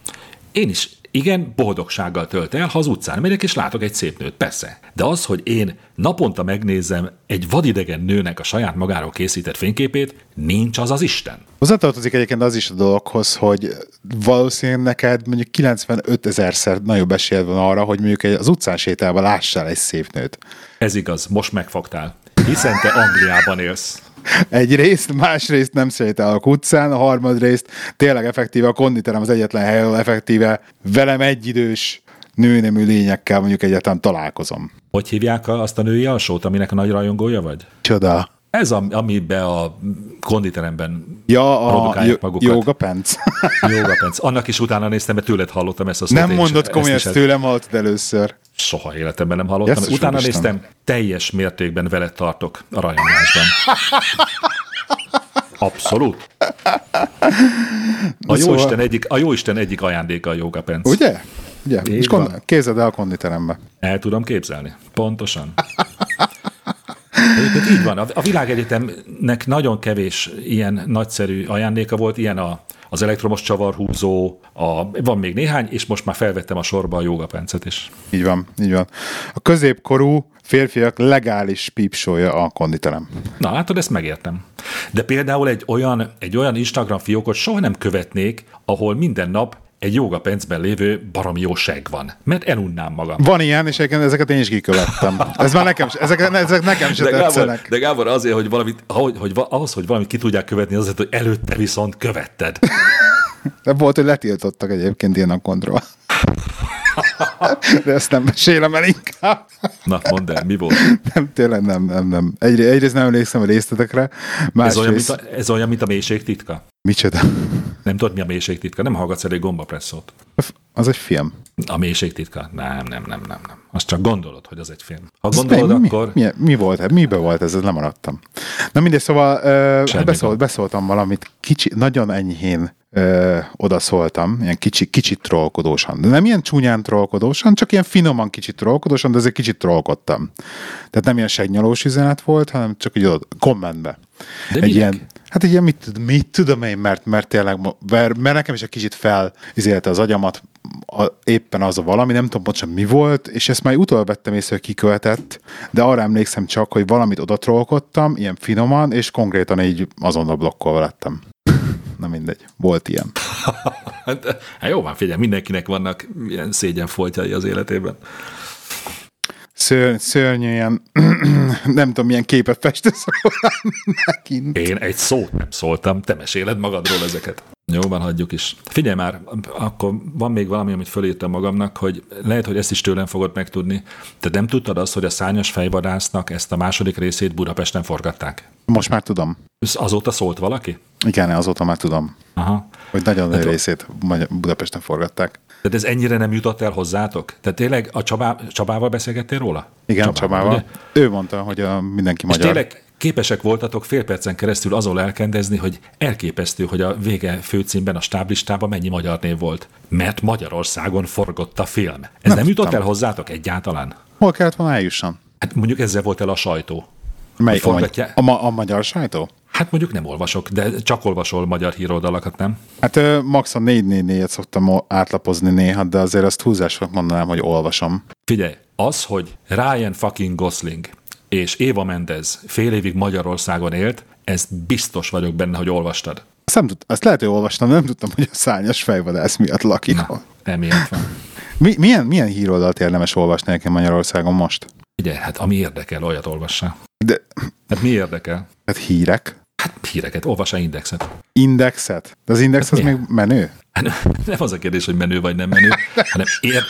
Én is Igen, boldogsággal tölt el, ha az utcán megyek, és látok egy szép nőt, persze. De az, hogy én naponta megnézem egy vadidegen nőnek a saját magáról készített fényképét, nincs az az Isten. Hozzátartozik egyébként az is a dologhoz, hogy valószínűleg neked mondjuk 95 ezerszer nagyobb esélyed van arra, hogy mondjuk az utcán sétálva lássál egy szép nőt. Ez igaz, most megfogtál. Hiszen te Angliában élsz. Egyrészt, másrészt nem sétálok utcán, a harmadrészt tényleg effektíve a konditerem az egyetlen hely, ahol effektíve velem egyidős nőnemű lényekkel mondjuk egyáltalán találkozom. Hogy hívják azt a női alsót, aminek a nagy rajongója vagy? Csoda. Ez, a, amiben a konditeremben ja, a Yoga Pants. yoga Pants. Annak is utána néztem, mert tőled hallottam ezt a szót. Nem mondott komolyan, ezt, ezt tőlem hallottad először. Soha életemben nem hallottam. Yes, utána néztem, teljes mértékben veled tartok a rajongásban. Abszolút. A szóval... Jóisten egyik, a Jóisten egyik ajándéka a Yoga Pants. Ugye? Ugye? És kon- képzeld el a konditerembe. El tudom képzelni. Pontosan. Egyébként így van. A világegyetemnek nagyon kevés ilyen nagyszerű ajándéka volt, ilyen a, az elektromos csavarhúzó, a, van még néhány, és most már felvettem a sorba a jogapencet is. Így van, így van. A középkorú férfiak legális pípsója a konditerem. Na, hát ezt megértem. De például egy olyan, egy olyan Instagram fiókot soha nem követnék, ahol minden nap egy jogapencben lévő baromi jó seg van, mert elunnám magam. Van ilyen, és ezeket én is kikövettem. Ez már nekem, ezek, ezek nekem sem de Gábor, de Gábor azért, hogy valamit, hogy, hogy, ahhoz, hogy valamit ki tudják követni, azért, hogy előtte viszont követted. De volt, hogy letiltottak egyébként ilyen a kontroll. De ezt nem mesélem el inkább. Na, mondd el, mi volt? Nem, tényleg nem, nem, nem. Egy, egyrészt nem emlékszem a részletekre. Ez olyan, mint a, ez olyan, mint a mélység titka? Micsoda? Nem tudod, mi a mélység titka? Nem hallgatsz elég gombapresszót. Az egy film. A mélység titka? Nem, nem, nem, nem, nem. Azt csak gondolod, hogy az egy film. Ha Ez gondolod, mi, akkor... Mi, mi, volt? Mibe volt ez? Ez lemaradtam. Na mindegy, szóval uh, hát beszólt, beszóltam valamit kicsi, nagyon enyhén ö, odaszóltam, ilyen kicsi, kicsit trollkodósan. De nem ilyen csúnyán trollkodósan, csak ilyen finoman kicsit trollkodósan, de azért kicsit trollkodtam. Tehát nem ilyen segnyalós üzenet volt, hanem csak így oda, kommentbe. De egy ilyen, hát ilyen, mit, mit tudom én, mert, mert tényleg, mert, mert nekem is egy kicsit felizélte az agyamat, a, éppen az a valami, nem tudom pontosan mi volt, és ezt már utóbb vettem észre, hogy kikövetett, de arra emlékszem csak, hogy valamit oda trollkodtam, ilyen finoman, és konkrétan így azonnal blokkolva lettem. Na mindegy, volt ilyen. hát, hát jó van, figyelj, mindenkinek vannak ilyen szégyenfoltjai az életében. Ször, szörnyű ilyen, nem tudom, milyen képet festesz nekint. Én egy szót nem szóltam, te meséled magadról ezeket. Jó, van, hagyjuk is. Figyelj már, akkor van még valami, amit fölírtam magamnak, hogy lehet, hogy ezt is tőlem fogod megtudni. Te nem tudtad azt, hogy a szányos fejvadásznak ezt a második részét Budapesten forgatták? Most már tudom. Azóta szólt valaki? Igen, azóta már tudom. Aha. Hogy nagyon nagy részét Budapesten forgatták. Tehát ez ennyire nem jutott el hozzátok? Tehát tényleg a Csabá, Csabával beszélgettél róla? Igen, Csabával. Csabával. Ő mondta, hogy a mindenki magyar. És tényleg képesek voltatok fél percen keresztül azon elkendezni, hogy elképesztő, hogy a vége főcímben a stáblistában mennyi magyar név volt. Mert Magyarországon forgott a film. Ez nem, nem jutott el hozzátok egyáltalán? Hol kellett volna eljusson? Hát mondjuk ezzel volt el a sajtó. Melyik a, a, ma- a magyar sajtó? Hát mondjuk nem olvasok, de csak olvasol magyar híroldalakat, nem? Hát max a 444-et szoktam átlapozni néha, de azért azt húzásra mondanám, hogy olvasom. Figyelj, az, hogy Ryan fucking Gosling és Éva Mendez fél évig Magyarországon élt, ezt biztos vagyok benne, hogy olvastad. Azt, nem tud, azt lehet, hogy olvastam, nem tudtam, hogy a szányos fejvadász miatt lakik. Na, emiatt van. Mi, milyen, milyen híroldalt érdemes olvasni nekem Magyarországon most? Ugye, hát ami érdekel, olyat olvassa. De... Hát mi érdekel? Hát hírek. Hát híreket, olvassa indexet. Indexet? De az index hát az még menő? Hát nem az a kérdés, hogy menő vagy nem menő, hanem ér,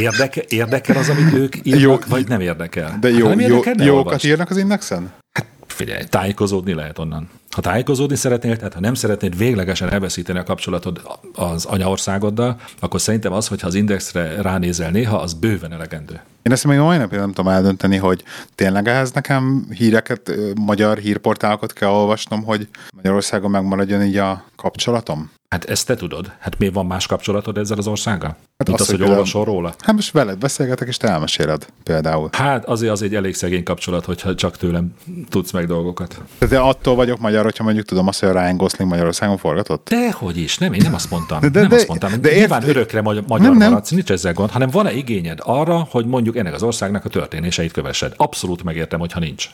érdeke, érdekel az, amit ők írnak, jó, vagy nem érdekel. De jó, hát nem érdekel, jó, jókat olvasd. írnak az indexen? Hát figyelj, tájékozódni lehet onnan. Ha tájékozódni szeretnél, tehát ha nem szeretnéd véglegesen elveszíteni a kapcsolatod az anyaországoddal, akkor szerintem az, hogyha az indexre ránézel néha, az bőven elegendő. Én ezt még mai napja nem tudom eldönteni, hogy tényleg ehhez nekem híreket, magyar hírportálokat kell olvasnom, hogy Magyarországon megmaradjon így a kapcsolatom? Hát ezt te tudod. Hát miért van más kapcsolatod ezzel az országgal? Hát Mint az, az, hogy, hogy olvasol róla? Hát most veled beszélgetek, és te elmeséled például. Hát azért az egy elég szegény kapcsolat, hogyha csak tőlem tudsz meg dolgokat. De attól vagyok magyar magyar, hogyha mondjuk tudom azt, hogy a Ryan Gosling Magyarországon forgatott? Dehogy is, nem, én nem azt mondtam. De, de, nem azt mondtam. De, de Nyilván ért... örökre magyar, magyar nem, maradsz, nincs ezzel gond, hanem van-e igényed arra, hogy mondjuk ennek az országnak a történéseit kövessed? Abszolút megértem, hogyha nincs.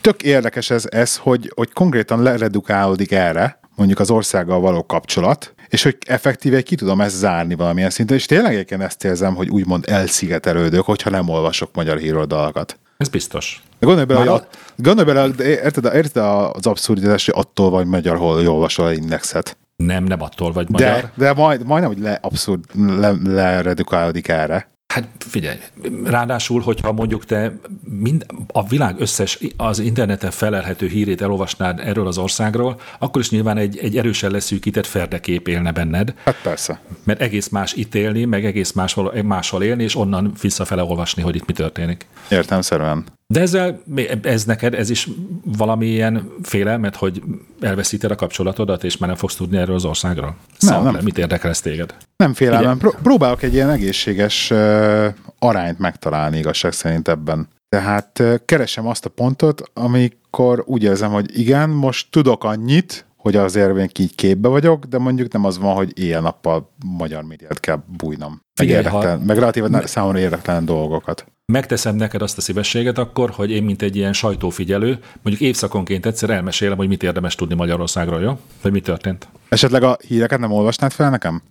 Tök érdekes ez, ez hogy, hogy konkrétan leredukálódik erre, mondjuk az országgal való kapcsolat, és hogy effektíve ki tudom ezt zárni valamilyen szinten, és tényleg egyébként ezt érzem, hogy úgymond elszigetelődök, hogyha nem olvasok magyar híroldalakat. Ez biztos. Gondolj bele, hogy, gondolj bele érted, érted az abszurditás, hogy attól vagy magyar, hol olvasol egy indexet. Nem, nem attól vagy magyar. De, de majd, majdnem, hogy le, abszurd, le, leredukálódik erre. Hát figyelj, ráadásul, hogyha mondjuk te mind, a világ összes az interneten felelhető hírét elolvasnád erről az országról, akkor is nyilván egy, egy erősen leszűkített ferdekép élne benned. Hát persze. Mert egész más itt élni, meg egész máshol, máshol élni, és onnan visszafele olvasni, hogy itt mi történik. Értelmszerűen. De ezzel, ez neked, ez is valamilyen félelmet, hogy elveszíted a kapcsolatodat, és már nem fogsz tudni erről az országról? Szóval nem, nem. mit érdekel ez téged? Nem félelem. Pró- próbálok egy ilyen egészséges uh, arányt megtalálni igazság szerint ebben. Tehát uh, keresem azt a pontot, amikor úgy érzem, hogy igen, most tudok annyit, hogy azért még így képbe vagyok, de mondjuk nem az van, hogy éjjel-nappal magyar médiát kell bújnom. Meg, Figyelj, ha... meg relatíve me... számomra érdektelen dolgokat megteszem neked azt a szívességet akkor, hogy én, mint egy ilyen sajtófigyelő, mondjuk évszakonként egyszer elmesélem, hogy mit érdemes tudni Magyarországról, jó? Hogy mi történt. Esetleg a híreket nem olvasnád fel nekem?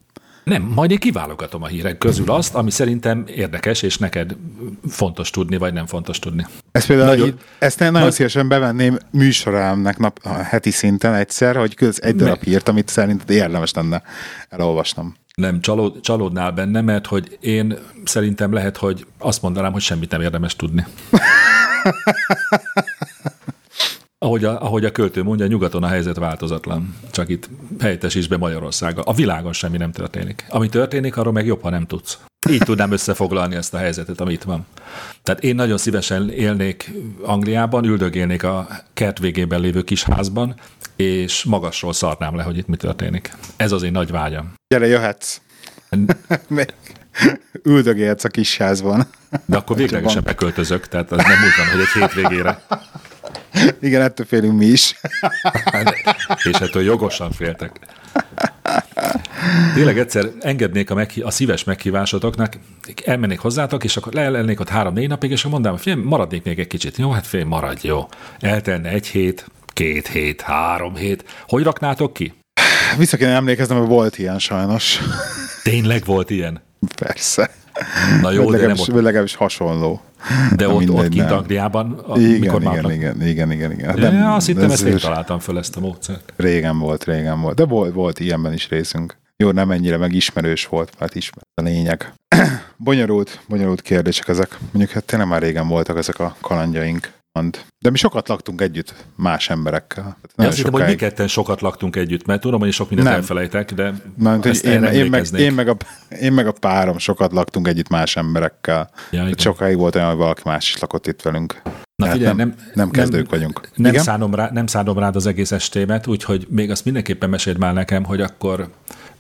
Nem, majd én kiválogatom a hírek közül azt, ami szerintem érdekes, és neked fontos tudni, vagy nem fontos tudni. Ezt például nagyon, ezt nagyon nagy... szívesen bevenném műsorámnak nap, heti szinten egyszer, hogy köz egy darab hírt, amit szerinted érdemes lenne elolvasnom. Nem, csalód, csalódnál benne, mert hogy én szerintem lehet, hogy azt mondanám, hogy semmit nem érdemes tudni. ahogy a, ahogy a költő mondja, nyugaton a helyzet változatlan. Csak itt is be Magyarországa. A világon semmi nem történik. Ami történik, arról meg jobb, ha nem tudsz. Így tudnám összefoglalni ezt a helyzetet, amit van. Tehát én nagyon szívesen élnék Angliában, üldögélnék a kert végében lévő kis házban, és magasról szarnám le, hogy itt mi történik. Ez az én nagy vágyam. Gyere, jöhetsz. Üldögélhetsz a kis házban. De akkor véglegesen beköltözök, tehát az nem úgy van, hogy egy hétvégére. Igen, ettől félünk mi is. és ettől jogosan féltek. Tényleg egyszer engednék a, meghí- a szíves meghívásotoknak, elmennék hozzátok, és akkor leellennék ott három-négy napig, és mondanám, hogy maradnék még egy kicsit. Jó, hát fél maradj, jó. Eltelne egy hét, két hét, három hét. Hogy raknátok ki? Vissza kéne emlékeznem, hogy volt ilyen sajnos. Tényleg volt ilyen? Persze. Na jó, de legalábbis, nem ott... legalábbis hasonló. De ott, ott kint Angliában, igen, mikor igen, igen, igen, igen, igen, igen. Nem, ja, azt hittem, ezt én találtam föl ezt a módszert. Régen volt, régen volt. De volt, volt ilyenben is részünk. Jó, nem ennyire megismerős volt, mert ismert a lényeg. bonyolult, bonyolult kérdések ezek. Mondjuk hát tényleg már régen voltak ezek a kalandjaink. De mi sokat laktunk együtt más emberekkel. Ja, azt hittem, hogy mi ketten sokat laktunk együtt, mert tudom, hogy sok mindent nem. elfelejtek, de nem, hogy én, én, meg, én, meg a, én meg a párom sokat laktunk együtt más emberekkel. Ja, sokáig volt olyan, hogy valaki más is lakott itt velünk. Na figyelj, nem, nem, nem kezdők nem, vagyunk. Nem szánom, rá, nem szánom rád az egész estémet, úgyhogy még azt mindenképpen meséld már nekem, hogy akkor,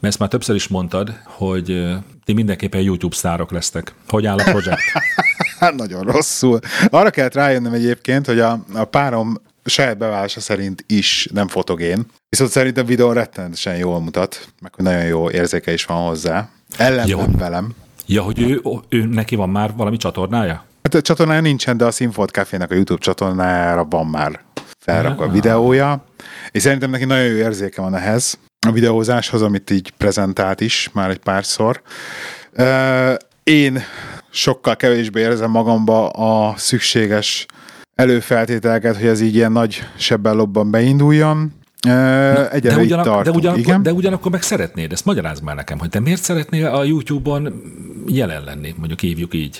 mert ezt már többször is mondtad, hogy ti mindenképpen YouTube sztárok lesztek. Hogy áll a projekt? Nagyon rosszul. Arra kellett rájönnöm egyébként, hogy a, a párom saját beválása szerint is nem fotogén. Viszont szerintem videó rettenetesen jól mutat, meg hogy nagyon jó érzéke is van hozzá. Ellenben velem. Ja, hogy ő, ő, neki van már valami csatornája? Hát a csatornája nincsen, de a Sinfold Café-nek a YouTube csatornájára van már felrakva a videója, és szerintem neki nagyon jó érzéke van ehhez, a videózáshoz, amit így prezentált is már egy párszor. Én sokkal kevésbé érzem magamba a szükséges előfeltételeket, hogy ez így ilyen nagy sebben lobban beinduljon. Na, de, ugyanak, de, ugyanakkor, igen? de ugyanakkor meg szeretnéd, ezt magyarázd már nekem, hogy te miért szeretnél a YouTube-on jelen lenni, mondjuk hívjuk így.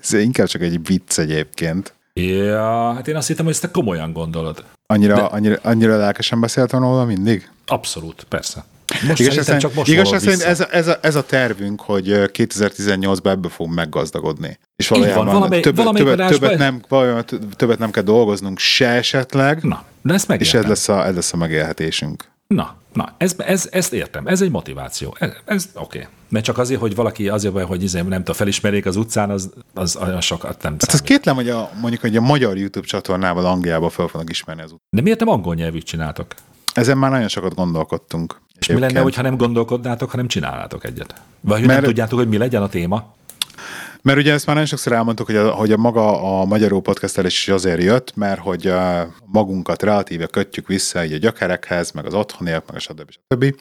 ez inkább csak egy vicc egyébként. Ja, hát én azt hittem, hogy ezt te komolyan gondolod. Annyira, de... annyira, annyira lelkesen beszéltem róla mindig? Abszolút, persze. Most szerint, csak most igazság szerint ez, a, ez, a, ez a tervünk, hogy 2018-ban ebből fogunk meggazdagodni. És valójában van, valamely, többet, többet, többet, nem, többet nem kell dolgoznunk se esetleg. Na, de ezt És ez lesz, a, ez lesz a megélhetésünk. Na, na ez, ez, ezt értem, ez egy motiváció. Ez, ez oké. Okay. Mert csak azért, hogy valaki azért, hogy izé, nem tudom, felismerjék az utcán, az, az olyan sokat nem hát ez kétlem, hogy a, mondjuk, hogy a magyar YouTube csatornával Angliába fel fognak ismerni az utcán. De miért nem angol nyelvűt csináltok? Ezen már nagyon sokat gondolkodtunk. És mi lenne, hogyha nem gondolkodnátok, hanem csinálnátok egyet? Vagy Mert... nem tudjátok, hogy mi legyen a téma? Mert ugye ezt már nagyon sokszor elmondtuk, hogy a, hogy a maga a Magyaró podcastelés is azért jött, mert hogy a magunkat relatíve kötjük vissza így a gyökerekhez, meg az otthoniak, meg a stb. stb.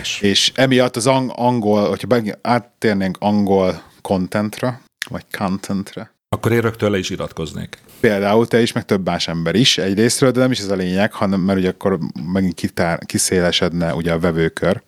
És, és emiatt az ang- angol, hogyha áttérnénk angol contentra, vagy contentre, akkor én rögtön le is iratkoznék. Például te is, meg több más ember is egyrésztről, de nem is ez a lényeg, hanem mert ugye akkor megint kitár, kiszélesedne ugye a vevőkör.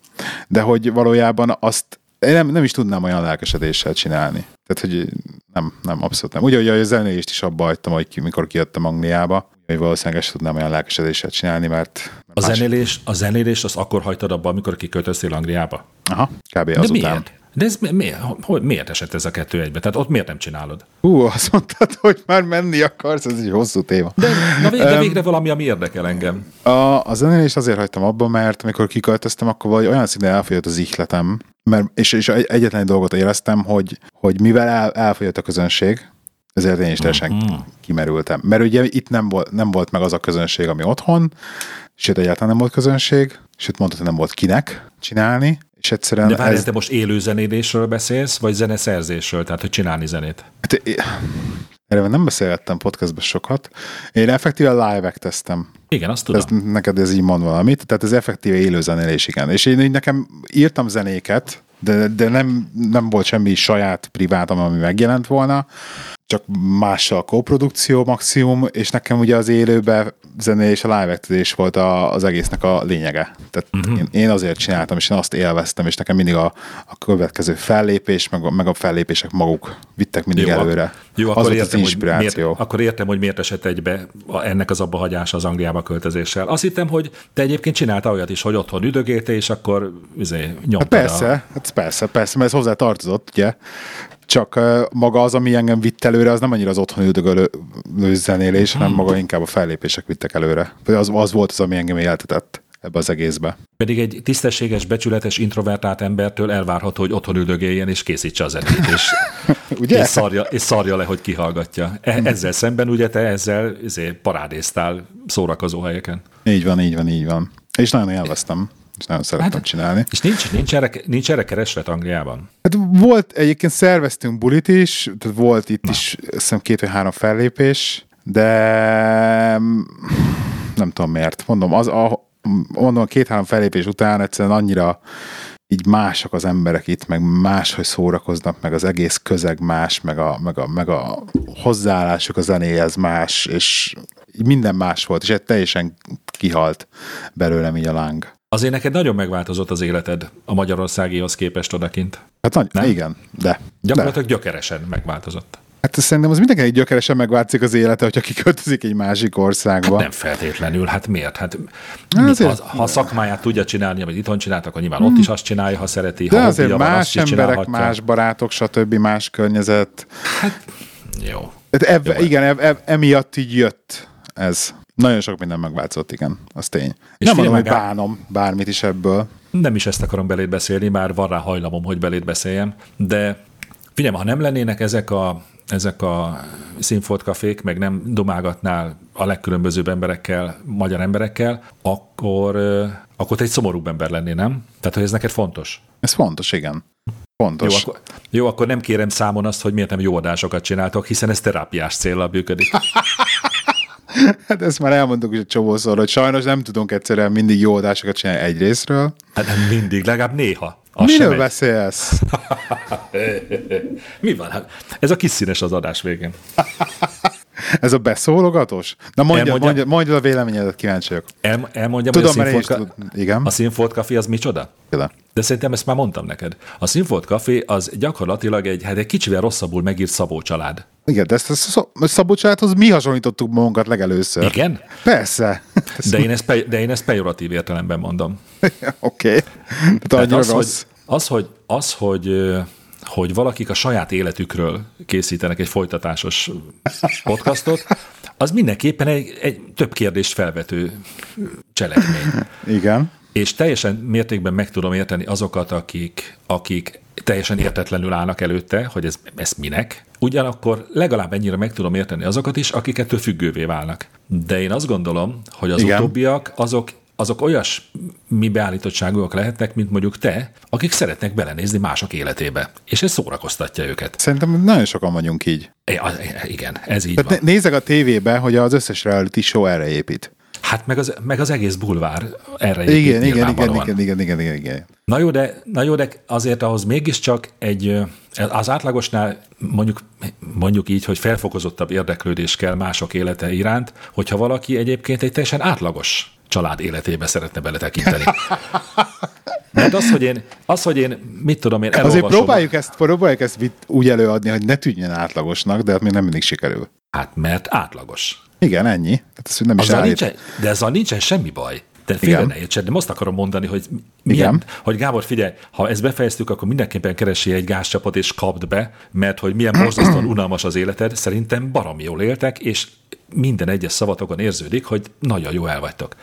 De hogy valójában azt én nem, nem is tudnám olyan lelkesedéssel csinálni. Tehát, hogy nem, nem, abszolút nem. Ugye, hogy a zenélést is abba hagytam, hogy ki, mikor kijöttem Angliába, hogy valószínűleg sem tudnám olyan lelkesedéssel csinálni, mert... mert a, zenélés, a zenélést az akkor hagytad abba, amikor kiköltöztél Angliába? Aha, kb. azután. Miért? De ez miért, hogy, miért esett ez a kettő egybe? Tehát ott miért nem csinálod? Hú, azt mondtad, hogy már menni akarsz, ez egy hosszú téma. De, na végre, um, végre valami, ami érdekel engem. A, a zenélést azért hagytam abba, mert amikor kiköltöztem, akkor vagy olyan színe elfogyott az ihletem, mert, és, és egyetlen egy dolgot éreztem, hogy, hogy mivel el, elfogyott a közönség, ezért én is teljesen uh-huh. kimerültem. Mert ugye itt nem volt, nem volt meg az a közönség, ami otthon, sőt egyáltalán nem volt közönség, sőt mondhatni nem volt kinek csinálni, és egyszerűen De várj, ez... te most élő zenélésről beszélsz, vagy zeneszerzésről, tehát hogy csinálni zenét? Hát, erről nem beszélgettem podcastban sokat. Én effektíve live tesztem. Igen, azt tudom. Ez, neked ez így mond valamit, tehát ez effektíve élő zenélés, igen. És én nekem írtam zenéket, de, de nem, nem volt semmi saját privátom, ami megjelent volna, csak mással a koprodukció maximum, és nekem ugye az élőbe zené és a live volt a, az egésznek a lényege. Tehát uh-huh. én, én azért csináltam, és én azt élveztem, és nekem mindig a, a következő fellépés, meg a, meg a fellépések maguk vittek mindig jó, előre. Jó, az akkor értem, az inspiráció. Hogy miért, akkor értem, hogy miért esett egybe ennek az abba hagyása az Angliába költözéssel. Azt hittem, hogy te egyébként csinálta olyat is, hogy otthon üdögélte, és akkor izé, hát persze, a... hát persze, persze, mert ez hozzá tartozott, ugye? Csak maga az, ami engem vitt előre, az nem annyira az otthon üldögölő zenélés, hanem maga inkább a fellépések vittek előre. Az, az volt az, ami engem éltetett ebbe az egészbe. Pedig egy tisztességes, becsületes, introvertált embertől elvárható, hogy otthon üldögéljen és készítse a zenét, és, ugye? és, szarja, és szarja le, hogy kihallgatja. E, ezzel szemben ugye te ezzel ezért parádéztál szórakozó helyeken. Így van, így van, így van. És nagyon élveztem és nagyon szerettem hát, csinálni. És nincs, nincs, erre, nincs erre kereslet Angliában? Hát volt, egyébként szerveztünk bulit is, tehát volt itt Na. is hiszem két vagy három fellépés, de nem tudom miért. Mondom, az a, mondom, két-három fellépés után egyszerűen annyira így mások az emberek itt, meg máshogy szórakoznak, meg az egész közeg más, meg a, meg a, meg a hozzáállásuk a zenéhez más, és minden más volt, és egy teljesen kihalt belőlem így a láng. Azért neked nagyon megváltozott az életed a magyarországihoz képest odakint. Hát nagy, Nem? igen, de. Gyakorlatilag de. gyökeresen megváltozott. Hát szerintem az mindenki gyökeresen megváltozik az élete, hogyha kiköltözik egy másik országba. Hát nem feltétlenül, hát miért? Hát, hát mit, ha, ha szakmáját tudja csinálni, vagy itthon csináltak, akkor nyilván hmm. ott is azt csinálja, ha szereti. De ha azért más van, emberek, más barátok, stb. más környezet. Hát jó. Hát ev, jó. Igen, ev, emiatt így jött ez. Nagyon sok minden megváltozott, igen, az tény. És nem mondom, hogy bánom bármit is ebből. Nem is ezt akarom belét beszélni, már van rá hajlamom, hogy belét beszéljem, de figyelj, ha nem lennének ezek a, ezek a színfoltkafék, meg nem domálgatnál a legkülönbözőbb emberekkel, magyar emberekkel, akkor, akkor te egy szomorúbb ember lennél, nem? Tehát, hogy ez neked fontos? Ez fontos, igen. Fontos. Jó akkor, jó, akkor nem kérem számon azt, hogy miért nem jó adásokat csináltok, hiszen ez terápiás célra működik. Hát ezt már elmondtuk is egy csomószor, hogy sajnos nem tudunk egyszerűen mindig jó adásokat csinálni egy részről. Hát nem mindig, legalább néha. Az Miről beszélsz? Mi van? Hát ez a kis színes az adás végén. Ez a beszólogatós? Na mondja, elmondja, mondja, mondja a véleményedet, kíváncsi vagyok. El, elmondjam, Tudom, hogy a színfolt, tud, igen. a színfolt Café az micsoda? Igen. De szerintem ezt már mondtam neked. A Színfolt Café az gyakorlatilag egy, hát egy kicsivel rosszabbul megírt Szabó család. Igen, de ezt a Szabó családhoz mi hasonlítottuk magunkat legelőször. Igen? Persze. De én ezt, pe, de én ezt pejoratív értelemben mondom. Oké. Okay. Az, hogy, az, hogy, az, hogy hogy valakik a saját életükről készítenek egy folytatásos podcastot, az mindenképpen egy, egy több kérdést felvető cselekmény. Igen. és teljesen mértékben meg tudom érteni azokat, akik, akik teljesen értetlenül állnak előtte, hogy ez, ez minek. Ugyanakkor legalább ennyire meg tudom érteni azokat is, akik ettől függővé válnak. De én azt gondolom, hogy az Igen. utóbbiak azok azok olyas mi beállítottságúak lehetnek, mint mondjuk te, akik szeretnek belenézni mások életébe. És ez szórakoztatja őket. Szerintem nagyon sokan vagyunk így. É, igen, ez így Tehát van. Nézzek a tévébe, hogy az összes reality show erre épít. Hát meg az, meg az egész bulvár erre igen, igen, igen, igen, igen, igen, igen, igen. Na jó, de, na jó, de azért ahhoz mégiscsak egy, az átlagosnál mondjuk, mondjuk így, hogy felfokozottabb érdeklődés kell mások élete iránt, hogyha valaki egyébként egy teljesen átlagos család életébe szeretne beletekinteni. Mert az, hogy én, az, hogy én mit tudom én, elolvasom... Azért próbáljuk ezt, próbáljuk ezt úgy előadni, hogy ne tűnjön átlagosnak, de hát még nem mindig sikerül. Hát mert átlagos. Igen, ennyi. Hát ez nem is nincsen, de ezzel nincsen semmi baj. De félre ne értsed, de azt akarom mondani, hogy milyen, Igen. hogy Gábor, figyelj, ha ezt befejeztük, akkor mindenképpen keresi egy gázcsapot és kapd be, mert hogy milyen borzasztóan unalmas az életed, szerintem baromi jól éltek, és minden egyes szavatokon érződik, hogy nagyon jó el vagytok.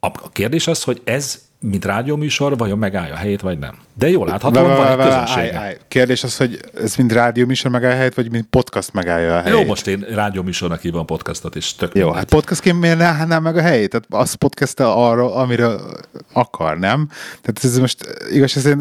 A kérdés az, hogy ez mint rádióműsor, vajon megállja a helyét, vagy nem. De jól láthatóan van egy közönsége. Kérdés az, hogy ez mint rádióműsor megállja a helyét, vagy mint podcast megállja a helyét? Jó, most én rádióműsornak hívom podcastot, és tök Jó, mindegy. hát podcastként miért ne állná meg a helyét? Tehát az podcast arról, amiről akar, nem? Tehát ez most igaz, ez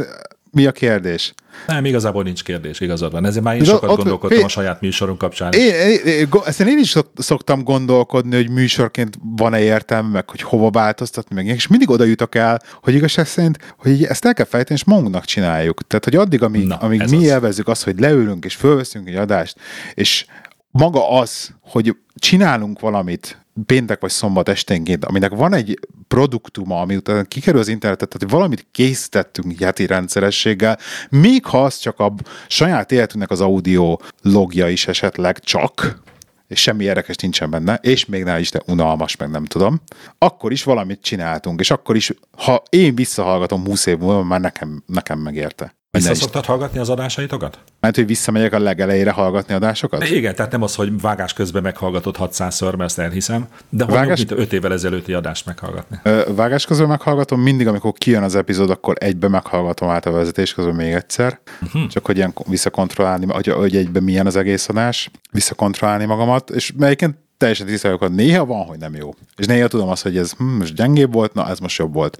mi a kérdés? Nem, igazából nincs kérdés, igazad van. Ezért már én sokat ott, gondolkodtam fél, a saját műsorunk kapcsán. Én, én, én, én is szoktam gondolkodni, hogy műsorként van-e értelme, meg hogy hova változtatni, meg és mindig oda jutok el, hogy igazság szerint, hogy ezt el kell fejteni, és magunknak csináljuk. Tehát, hogy addig, amíg, Na, amíg mi az. élvezzük azt, hogy leülünk és fölveszünk egy adást, és maga az, hogy csinálunk valamit, péntek vagy szombat esténként, aminek van egy produktuma, ami utána kikerül az internetet, tehát valamit készítettünk heti rendszerességgel, még ha az csak a saját életünknek az audio logja is esetleg csak, és semmi érdekes nincsen benne, és még ne is, de unalmas, meg nem tudom, akkor is valamit csináltunk, és akkor is, ha én visszahallgatom 20 év múlva, már nekem, nekem megérte. Vissza szoktad hallgatni az adásaitokat? Mert hogy visszamegyek a legelejére hallgatni adásokat? Igen, tehát nem az, hogy vágás közben meghallgatod 600-szor, mert ezt elhiszem, de hogy vágás... mint 5 évvel ezelőtti adást meghallgatni. Vágás közben meghallgatom, mindig, amikor kijön az epizód, akkor egybe meghallgatom át a vezetés közben még egyszer, uh-huh. csak hogy ilyen visszakontrollálni, hogy, hogy egyben milyen az egész adás, visszakontrollálni magamat, és melyiként teljesen tisztelök, hogy néha van, hogy nem jó. És néha tudom azt, hogy ez hm, most gyengébb volt, na ez most jobb volt.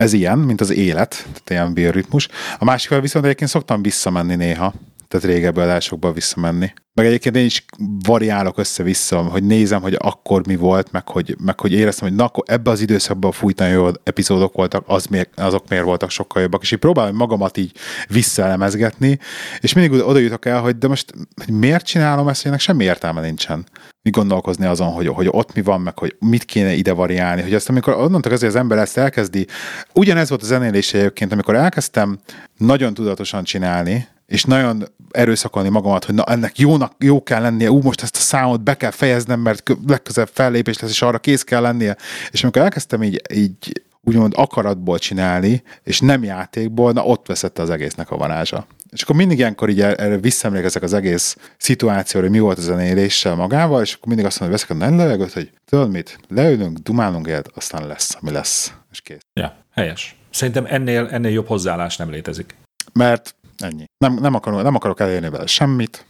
Ez ilyen, mint az élet, tehát ilyen bioritmus. A másik viszont egyébként szoktam visszamenni néha, tehát régebbi adásokba visszamenni. Meg egyébként én is variálok össze-vissza, hogy nézem, hogy akkor mi volt, meg hogy, meg hogy éreztem, hogy na, akkor ebbe az időszakban fújtan jó epizódok voltak, az miért, azok miért voltak sokkal jobbak. És így próbálom magamat így visszaelemezgetni, és mindig oda jutok el, hogy de most hogy miért csinálom ezt, hogy ennek semmi értelme nincsen mi gondolkozni azon, hogy, hogy ott mi van, meg hogy mit kéne ide variálni, hogy azt amikor onnantól azért az ember ezt elkezdi, ugyanez volt a zenélése egyébként, amikor elkezdtem nagyon tudatosan csinálni, és nagyon erőszakolni magamat, hogy na ennek jónak, jó kell lennie, ú, most ezt a számot be kell fejeznem, mert legközelebb fellépés lesz, és arra kész kell lennie. És amikor elkezdtem így, így úgymond akaratból csinálni, és nem játékból, na ott veszett az egésznek a varázsa. És akkor mindig ilyenkor így erre visszaemlékezek az egész szituációra, hogy mi volt a zenéléssel magával, és akkor mindig azt mondom, hogy veszek a levegőt, hogy tudod mit, leülünk, dumálunk egyet, aztán lesz, ami lesz, és kész. Ja, helyes. Szerintem ennél, ennél jobb hozzáállás nem létezik. Mert ennyi. Nem, nem, akarok, nem akarok elérni vele semmit,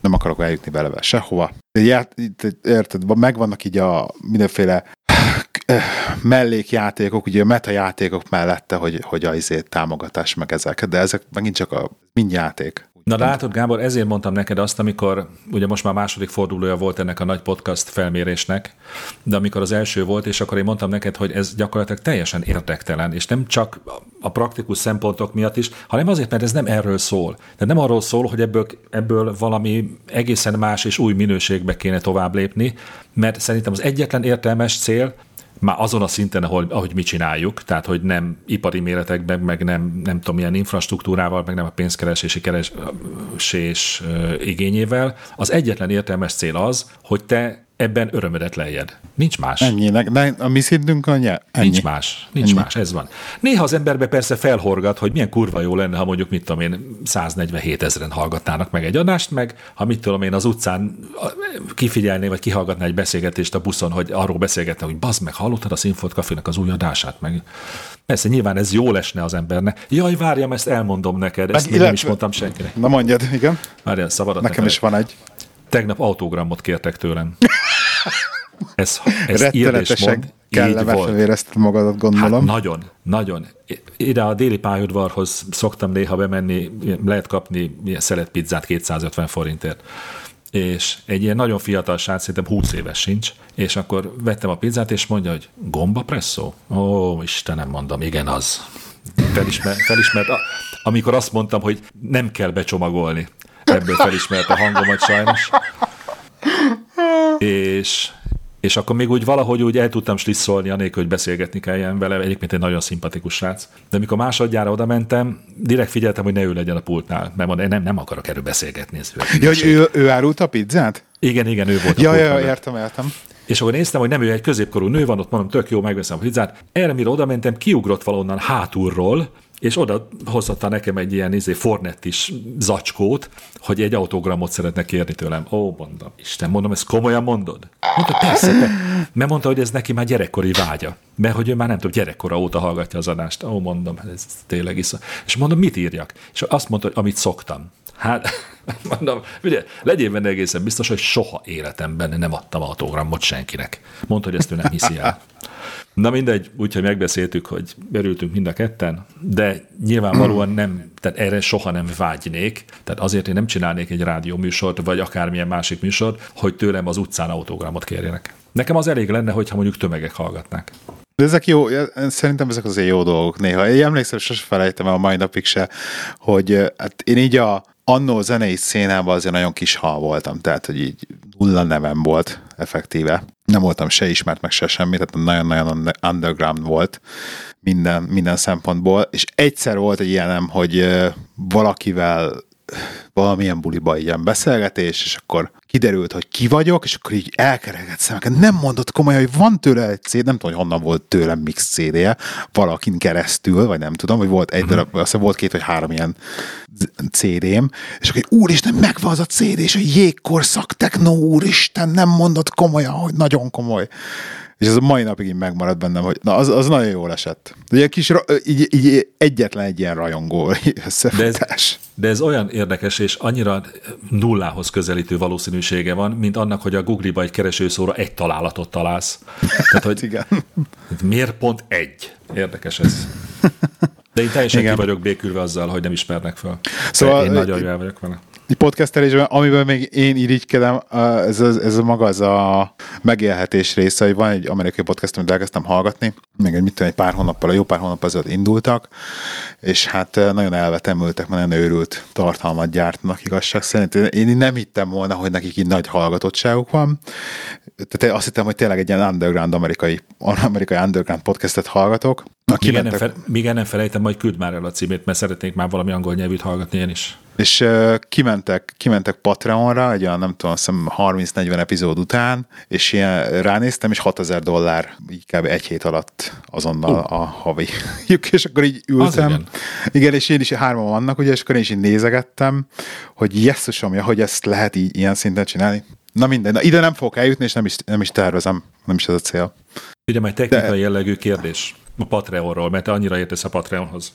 nem akarok eljutni vele sehova. Érted, megvannak így a mindenféle mellékjátékok, ugye a meta játékok mellette, hogy, hogy a izét támogatás meg ezek, de ezek megint csak a mind játék. Na látod, Gábor, ezért mondtam neked azt, amikor ugye most már második fordulója volt ennek a nagy podcast felmérésnek, de amikor az első volt, és akkor én mondtam neked, hogy ez gyakorlatilag teljesen érdektelen, és nem csak a praktikus szempontok miatt is, hanem azért, mert ez nem erről szól. De nem arról szól, hogy ebből, ebből valami egészen más és új minőségbe kéne tovább lépni, mert szerintem az egyetlen értelmes cél, már azon a szinten, ahol, ahogy mi csináljuk, tehát hogy nem ipari méretekben, meg nem, nem tudom, milyen infrastruktúrával, meg nem a pénzkeresési keresés igényével. Az egyetlen értelmes cél az, hogy te ebben örömödet lejjed. Nincs más. Ennyinek, de a mi szintünk annyi. Ennyi. Nincs más, nincs Ennyi. más, ez van. Néha az emberbe persze felhorgat, hogy milyen kurva jó lenne, ha mondjuk, mit tudom én, 147 ezeren hallgatnának meg egy adást, meg ha mit tudom én az utcán kifigyelné, vagy kihallgatná egy beszélgetést a buszon, hogy arról beszélgetne, hogy bazd meg, hallottad a Sinfot Cafének az új adását, meg Persze, nyilván ez jó lesne az embernek. Jaj, várjam, ezt elmondom neked, ezt még nem is mondtam senkinek. Na mondjad, igen. Várjál, szabad. Nekem is van egy. Tegnap autogramot kértek tőlem. Ez, ez Rettenetesen kellemetlen érezted magadat, gondolom. Hát nagyon, nagyon. Ide a déli pályaudvarhoz szoktam néha bemenni, lehet kapni ilyen pizzát 250 forintért és egy ilyen nagyon fiatal srác, szerintem 20 éves sincs, és akkor vettem a pizzát, és mondja, hogy gomba presszó? Ó, Istenem, mondom, igen, az. Felismer, felismert, amikor azt mondtam, hogy nem kell becsomagolni. Ebből felismert a hangomat sajnos. És és akkor még úgy valahogy úgy el tudtam slisszolni, anélkül, hogy beszélgetni kelljen vele, egyébként egy nagyon szimpatikus srác. De amikor másodjára oda mentem, direkt figyeltem, hogy ne ő legyen a pultnál, mert mondom, nem, nem akarok erről beszélgetni. Ez ja, hogy ő, ő árult a pizzát? Igen, igen, ő volt. Ja, a ja, értem, értem. És akkor néztem, hogy nem ő egy középkorú nő van, ott mondom, tök jó, megveszem a pizzát. Erre, mire oda mentem, kiugrott valonnan hátulról, és oda hozatta nekem egy ilyen izé, fornettis zacskót, hogy egy autogramot szeretne kérni tőlem. Ó, mondom, Isten, mondom, ezt komolyan mondod? Mondta, persze, te. Mert mondta, hogy ez neki már gyerekkori vágya. Mert hogy ő már nem tudom, gyerekkora óta hallgatja az adást. Ó, mondom, ez tényleg is. És mondom, mit írjak? És azt mondta, hogy amit szoktam. Hát, mondom, ugye, legyél benne egészen biztos, hogy soha életemben nem adtam autogramot senkinek. Mondta, hogy ezt ő nem hiszi el. Na mindegy, úgyhogy megbeszéltük, hogy berültünk mind a ketten, de nyilvánvalóan nem, tehát erre soha nem vágynék, tehát azért én nem csinálnék egy rádió műsort, vagy akármilyen másik műsort, hogy tőlem az utcán autogramot kérjenek. Nekem az elég lenne, hogyha mondjuk tömegek hallgatnák. De ezek jó, szerintem ezek azért jó dolgok néha. Én emlékszem, sose felejtem el a mai napig se, hogy hát én így a annó zenei szénában azért nagyon kis hal voltam, tehát hogy így nulla nevem volt effektíve. Nem voltam se ismert, meg se semmi, tehát nagyon-nagyon underground volt minden, minden szempontból, és egyszer volt egy ilyenem, hogy valakivel valamilyen buliba ilyen beszélgetés, és akkor kiderült, hogy ki vagyok, és akkor így elkeregett szemeket. Nem mondott komolyan, hogy van tőle egy CD, nem tudom, hogy honnan volt tőlem mix CD-je, valakin keresztül, vagy nem tudom, hogy volt egy mhm. darab, azt volt két vagy három ilyen CD-m, és akkor úristen, megvan az a CD, és a jégkorszak techno, úristen, nem mondott komolyan, hogy nagyon komoly. És ez a mai napig így megmaradt bennem, hogy na, az, az nagyon jól esett. Ugye kis, így, így egyetlen egy ilyen rajongó De ez, de ez olyan érdekes, és annyira nullához közelítő valószínűsége van, mint annak, hogy a Google-ba egy keresőszóra egy találatot találsz. Tehát, hogy Igen. Miért pont egy? Érdekes ez. De én teljesen Igen. ki vagyok békülve azzal, hogy nem ismernek fel. Szóval én nagyon jól vagyok vele podcastelésben, amiben még én irigykedem, ez, ez, ez maga az a megélhetés része, hogy van egy amerikai podcast, amit elkezdtem hallgatni, még egy, mit tudom, egy pár hónappal, a jó pár hónap azért indultak, és hát nagyon elvetemültek, mert nagyon őrült tartalmat gyártnak igazság szerint. Én nem hittem volna, hogy nekik így nagy hallgatottságuk van. Tehát azt hittem, hogy tényleg egy ilyen underground amerikai, amerikai underground podcastet hallgatok. Még, mentek... nem fel, még nem felejtem, majd küld már el a címét, mert szeretnék már valami angol nyelvűt hallgatni én is. És uh, kimentek, kimentek Patreonra, egy olyan nem tudom, 30-40 epizód után, és ilyen ránéztem, és 6000 dollár így kb. egy hét alatt azonnal uh. a havi. és akkor így ültem. Igen. igen. és én is hárman vannak, ugye, és akkor én is így nézegettem, hogy jesszusom, hogy ezt lehet így ilyen szinten csinálni. Na minden, na ide nem fogok eljutni, és nem is, nem is tervezem, nem is ez a cél. Ugye majd technikai De... jellegű kérdés a Patreonról, mert te annyira értesz a Patreonhoz.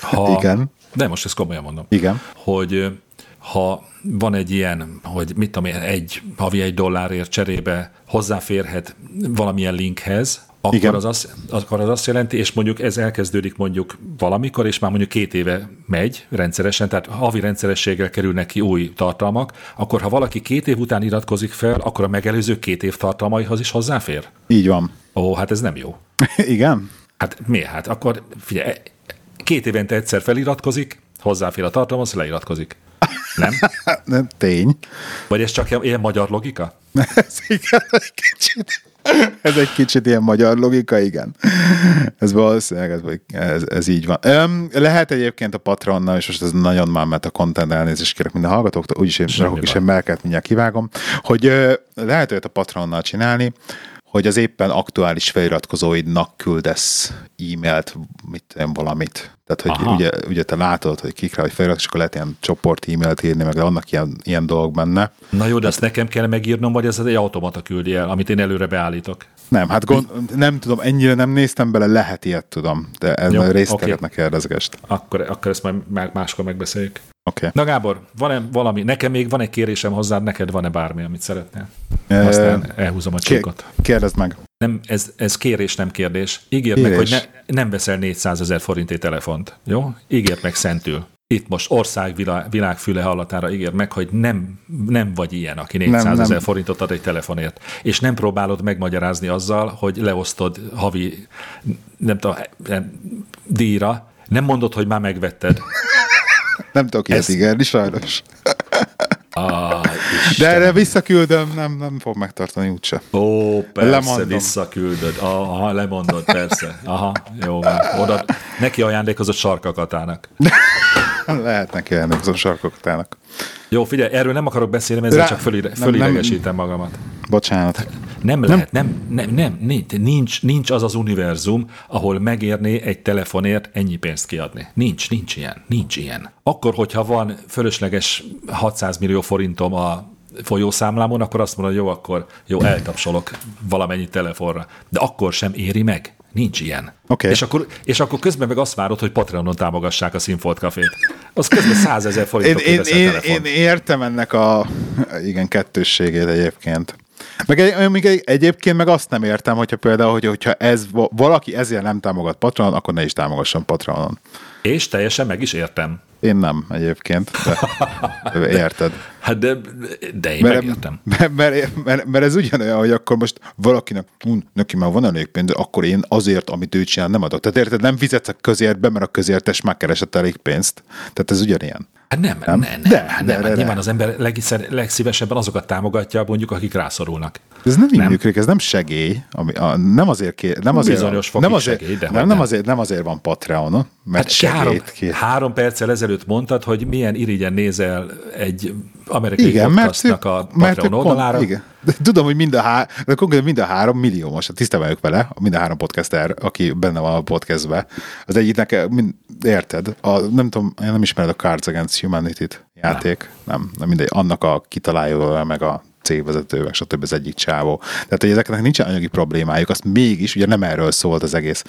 Ha, Igen. De most ezt komolyan mondom. Igen. Hogy ha van egy ilyen, hogy mit tudom én, egy havi egy dollárért cserébe hozzáférhet valamilyen linkhez, akkor Igen. az, azt, akkor az azt jelenti, és mondjuk ez elkezdődik mondjuk valamikor, és már mondjuk két éve megy rendszeresen, tehát havi rendszerességgel kerülnek ki új tartalmak, akkor ha valaki két év után iratkozik fel, akkor a megelőző két év tartalmaihoz is hozzáfér? Így van. Ó, hát ez nem jó. Igen? Hát miért? Hát akkor figyelj, két évente egyszer feliratkozik, hozzáfér a tartalomhoz, leiratkozik. Nem? nem, tény. Vagy ez csak ilyen magyar logika? ez igen, egy kicsit. ez egy kicsit ilyen magyar logika, igen. Ez valószínűleg ez, ez, ez így van. Um, lehet egyébként a Patronnal, és most ez nagyon már mert a content elnézést kérek minden hallgatóktól, úgyis én rakok is egy melket, mindjárt kivágom, hogy uh, lehet olyat a Patronnal csinálni, hogy az éppen aktuális feliratkozóidnak küldesz e-mailt, mit tudom, valamit. Tehát, hogy ugye, ugye, te látod, hogy kikre, hogy felirat, és akkor lehet ilyen csoport e-mailt írni, meg vannak ilyen, ilyen dolgok benne. Na jó, de ezt nekem kell megírnom, vagy ez egy automata küldi el, amit én előre beállítok? Nem, hát gond, nem tudom, ennyire nem néztem bele, lehet ilyet tudom, de ez Jó, részleteket okay. kérdezgest. Akkor, akkor ezt majd máskor megbeszéljük. Okay. Na Gábor, van-e valami, nekem még van egy kérésem hozzád, neked van-e bármi, amit szeretnél? Aztán elhúzom a csíkot. Kérdezd meg. Nem, ez, ez kérés, nem kérdés. Ígérd meg, hogy ne, nem veszel 400 ezer forintét telefont. Jó? Ígérd meg szentül. Itt most ország világ, világfüle hallatára ígér meg, hogy nem, nem vagy ilyen, aki 400 ezer forintot ad egy telefonért. És nem próbálod megmagyarázni azzal, hogy leosztod havi, nem tudom, díjra. Nem mondod, hogy már megvetted. Nem tudok ilyet ígérni, sajnos. Ah, De erre visszaküldöm, nem, nem fog megtartani úgyse. Ó, persze, Lemondom. visszaküldöd. Aha, lemondod, persze. Aha, jó van. Oda, neki ajándékozott sarkakatának. Lehet neki ajándékozott sarkakatának. Jó, figyelj, erről nem akarok beszélni, ezzel csak fölide, fölidegesítem magamat. Bocsánat. Nem, lehet, nem, nem, nem, nincs, nincs az az univerzum, ahol megérné egy telefonért ennyi pénzt kiadni. Nincs, nincs ilyen, nincs ilyen. Akkor, hogyha van fölösleges 600 millió forintom a folyószámlámon, akkor azt mondod, jó, akkor jó, eltapsolok valamennyi telefonra. De akkor sem éri meg. Nincs ilyen. Okay. És, akkor, és akkor közben meg azt várod, hogy Patreonon támogassák a Színfolt Cafét. Az közben százezer forintot én, én, én, én, értem ennek a igen kettősségét egyébként. Meg egy, még egy, egyébként meg azt nem értem, hogyha például, hogy, hogyha ez, valaki ezért nem támogat Patronon, akkor ne is támogasson Patronon. És teljesen meg is értem. Én nem egyébként, de érted. Hát de, de én mert, megértem. Mert, mert, mert, mert, ez ugyanolyan, hogy akkor most valakinek, hm, neki már van elég pénz, akkor én azért, amit ő csinál, nem adok. Tehát érted, nem fizetsz a közértbe, mert a közértes már keresett elég pénzt. Tehát ez ugyanilyen. Hát nem, nem, nem, de, hát nem, de, hát de, nyilván de. az ember legszer, legszívesebben azokat támogatja, mondjuk, akik rászorulnak. Ez nem, nem. működik, ez nem segély, ami, a, nem azért kér, nem azért, Bizonyos nem azért, segély, de nem, nem, azért, nem azért van Patreon, mert hát segélyt három, kér. három perccel ezelőtt mondtad, hogy milyen irigyen nézel egy amerikai igen, podcastnak mert, a Patreon mert oldalára. Igen. De tudom, hogy mind a, há, de konkrétan mind a három millió, most tisztában vagyok vele, mind a három podcaster, aki benne van a podcastbe. Az egyiknek, mind, érted, a, nem tudom, én nem ismered a Cards Against Humanity-t játék, nem, nem, nem mindegy, annak a kitalálója, meg a cégvezető, meg stb. az egyik csávó. Tehát, hogy ezeknek nincsen anyagi problémájuk, azt mégis, ugye nem erről szólt az egész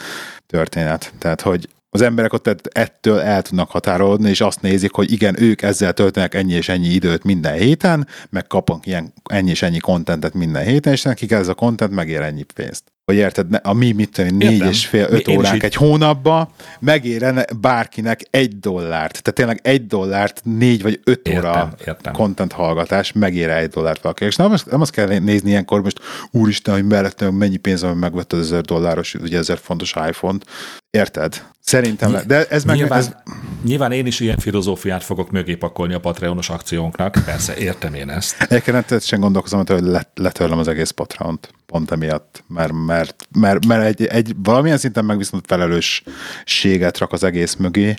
történet. Tehát, hogy az emberek ott ettől el tudnak határolni, és azt nézik, hogy igen, ők ezzel töltenek ennyi és ennyi időt minden héten, meg kapnak ilyen ennyi és ennyi kontentet minden héten, és nekik ez a kontent megér ennyi pénzt hogy érted, a mi mit tudom, négy és fél, öt óránk egy hónapba megérene bárkinek egy dollárt. Tehát tényleg egy dollárt négy vagy öt értem, óra értem. content hallgatás megér egy dollárt valaki. És nem, nem azt kell nézni ilyenkor most, úristen, hogy mellettem mennyi pénz, ami megvetted ezer dolláros, ugye ezer fontos iPhone-t. Érted? Szerintem, Ny- de ez meg... Nyilván, ez... nyilván én is ilyen filozófiát fogok mögé pakolni a Patreonos akciónknak, persze értem én ezt. Egyébként sem gondolkozom, hogy letörlöm az egész Patreont pont emiatt, mert, mert, mert, mert egy, egy, valamilyen szinten meg viszont felelősséget rak az egész mögé,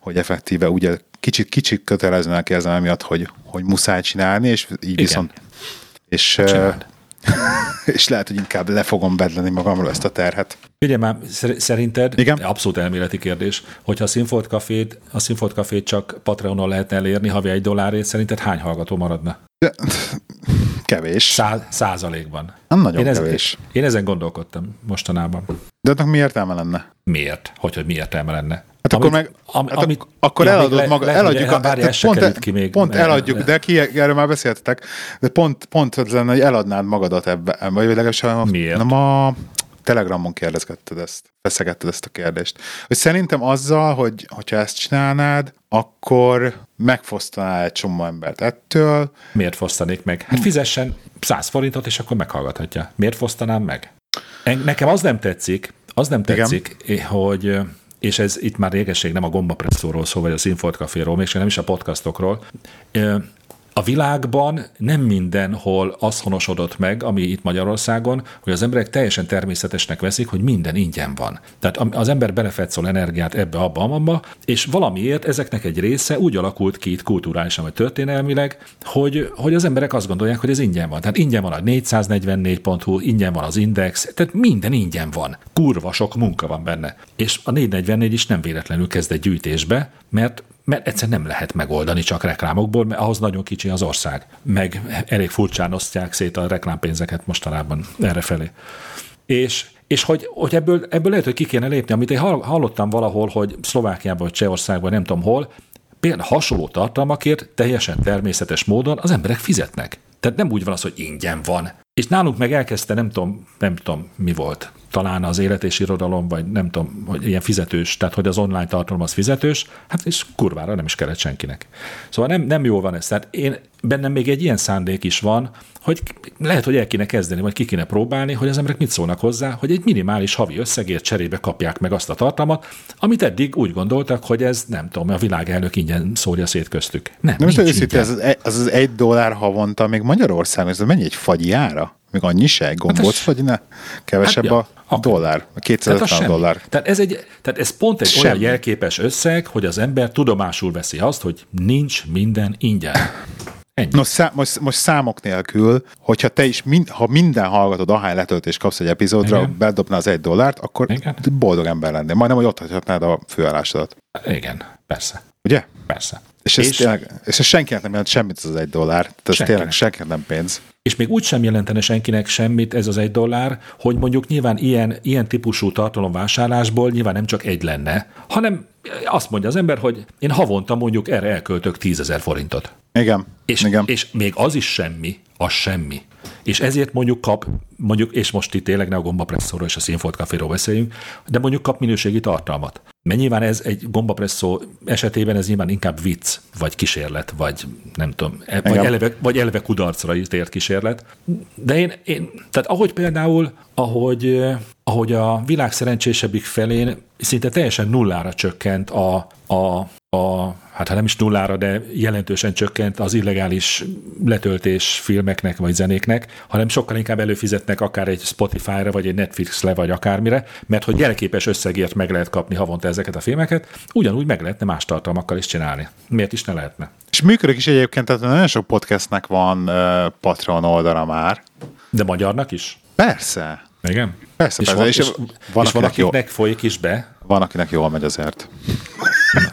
hogy effektíve ugye kicsit, kicsit kötelezőnek érzem emiatt, hogy, hogy muszáj csinálni, és így Igen. viszont és, és lehet, hogy inkább le fogom bedleni magamról ezt a terhet. Ugye már szerinted, Igen? abszolút elméleti kérdés, hogyha a Sinfold Cafét, a Sinfold Cafét csak Patreonon lehetne elérni havi egy dollárért, szerinted hány hallgató maradna? Kevés. Száz, százalékban. Nem nagyon én kevés. Ezen, én ezen gondolkodtam mostanában. De annak mi értelme lenne? Miért? Hogy, hogy mi értelme lenne? Hát amit, akkor meg, am, hát amit, akkor ja, eladod le, maga, le, eladjuk, a, bárja, pont, e- ki még, pont eladjuk, de ki, erről már beszéltetek, de pont, pont az lenne, hogy eladnád magadat ebbe, vagy legalábbis a, Miért? Nem a Telegramon kérdezgetted ezt, feszegetted ezt a kérdést. Hogy szerintem azzal, hogy hogyha ezt csinálnád, akkor megfosztanál egy csomó embert ettől. Miért fosztanék meg? Hát fizessen 100 forintot, és akkor meghallgathatja. Miért fosztanám meg? Nekem az nem tetszik, az nem tetszik, Igen. hogy és ez itt már régesség nem a gombapresszóról szól, vagy a Sinfold Caféról, még nem is a podcastokról. A világban nem mindenhol az honosodott meg, ami itt Magyarországon, hogy az emberek teljesen természetesnek veszik, hogy minden ingyen van. Tehát az ember belefetszol energiát ebbe, abba, abba, és valamiért ezeknek egy része úgy alakult ki itt kulturálisan vagy történelmileg, hogy, hogy az emberek azt gondolják, hogy ez ingyen van. Tehát ingyen van a 444.hu, ingyen van az Index, tehát minden ingyen van. Kurva sok munka van benne. És a 444 is nem véletlenül kezd egy gyűjtésbe, mert mert egyszer nem lehet megoldani csak reklámokból, mert ahhoz nagyon kicsi az ország. Meg elég furcsán osztják szét a reklámpénzeket mostanában errefelé. És és hogy, hogy ebből, ebből lehet, hogy ki kéne lépni, amit én hallottam valahol, hogy Szlovákiában vagy Csehországban, nem tudom hol, például hasonló tartalmakért teljesen természetes módon az emberek fizetnek. Tehát nem úgy van az, hogy ingyen van. És nálunk meg elkezdte, nem tudom, nem tudom mi volt, talán az élet és irodalom, vagy nem tudom, hogy ilyen fizetős, tehát hogy az online tartalom az fizetős, hát és kurvára nem is kellett senkinek. Szóval nem, nem jól van ez. Tehát én bennem még egy ilyen szándék is van, hogy lehet, hogy el kéne kezdeni, vagy ki kéne próbálni, hogy az emberek mit szólnak hozzá, hogy egy minimális havi összegért cserébe kapják meg azt a tartalmat, amit eddig úgy gondoltak, hogy ez nem tudom, a világelnök ingyen szórja szét köztük. Nem, nem most őszintén, ez az, az, az egy dollár havonta még Magyarországon, ez mennyi egy fagyiára? Még annyi se, gombóc, hát vagy ne? Kevesebb hát, ja, a dollár, 250 tehát dollár. Tehát ez, egy, tehát ez pont egy semmi. olyan jelképes összeg, hogy az ember tudomásul veszi azt, hogy nincs minden ingyen. Ennyi. Most, szá- most, most számok nélkül, hogyha te is, mind, ha minden hallgatod, ahány letöltés kapsz egy epizódra, Igen. bedobna az egy dollárt, akkor Igen. boldog ember lennél. Majdnem, hogy ott hagyhatnád a főállásodat. Igen, persze. Ugye? Persze. És, és, ez tényleg, és ez senkinek nem jelent semmit az egy dollár. Tehát ez senkinek. tényleg senkinek nem pénz. És még úgy sem jelentene senkinek semmit ez az egy dollár, hogy mondjuk nyilván ilyen, ilyen típusú tartalomvásárlásból nyilván nem csak egy lenne, hanem azt mondja az ember, hogy én havonta mondjuk erre elköltök tízezer forintot. Igen. És, igen. és még az is semmi, az semmi. És ezért mondjuk kap, mondjuk, és most itt tényleg ne a gombapresszóról és a színfolt kaféról beszéljünk, de mondjuk kap minőségi tartalmat. Mert nyilván ez egy gombapresszó esetében ez nyilván inkább vicc, vagy kísérlet, vagy nem tudom, e- vagy eleve, vagy eleve kudarcra írt kísérlet. De én, én, tehát ahogy például, ahogy, ahogy a világ szerencsésebbik felén szinte teljesen nullára csökkent a, a, a hát ha nem is nullára, de jelentősen csökkent az illegális letöltés filmeknek vagy zenéknek, hanem sokkal inkább előfizetnek akár egy Spotify-ra, vagy egy Netflix-le, vagy akármire, mert hogy jelképes összegért meg lehet kapni havonta ezeket a filmeket, ugyanúgy meg lehetne más tartalmakkal is csinálni. Miért is ne lehetne? És működik is egyébként, tehát nagyon sok podcastnek van uh, Patreon oldala már. De magyarnak is? Persze. Igen? Persze, és persze. Van, és, és, van, és van, akiknek jó. folyik is be? Van, akinek jól megy azért.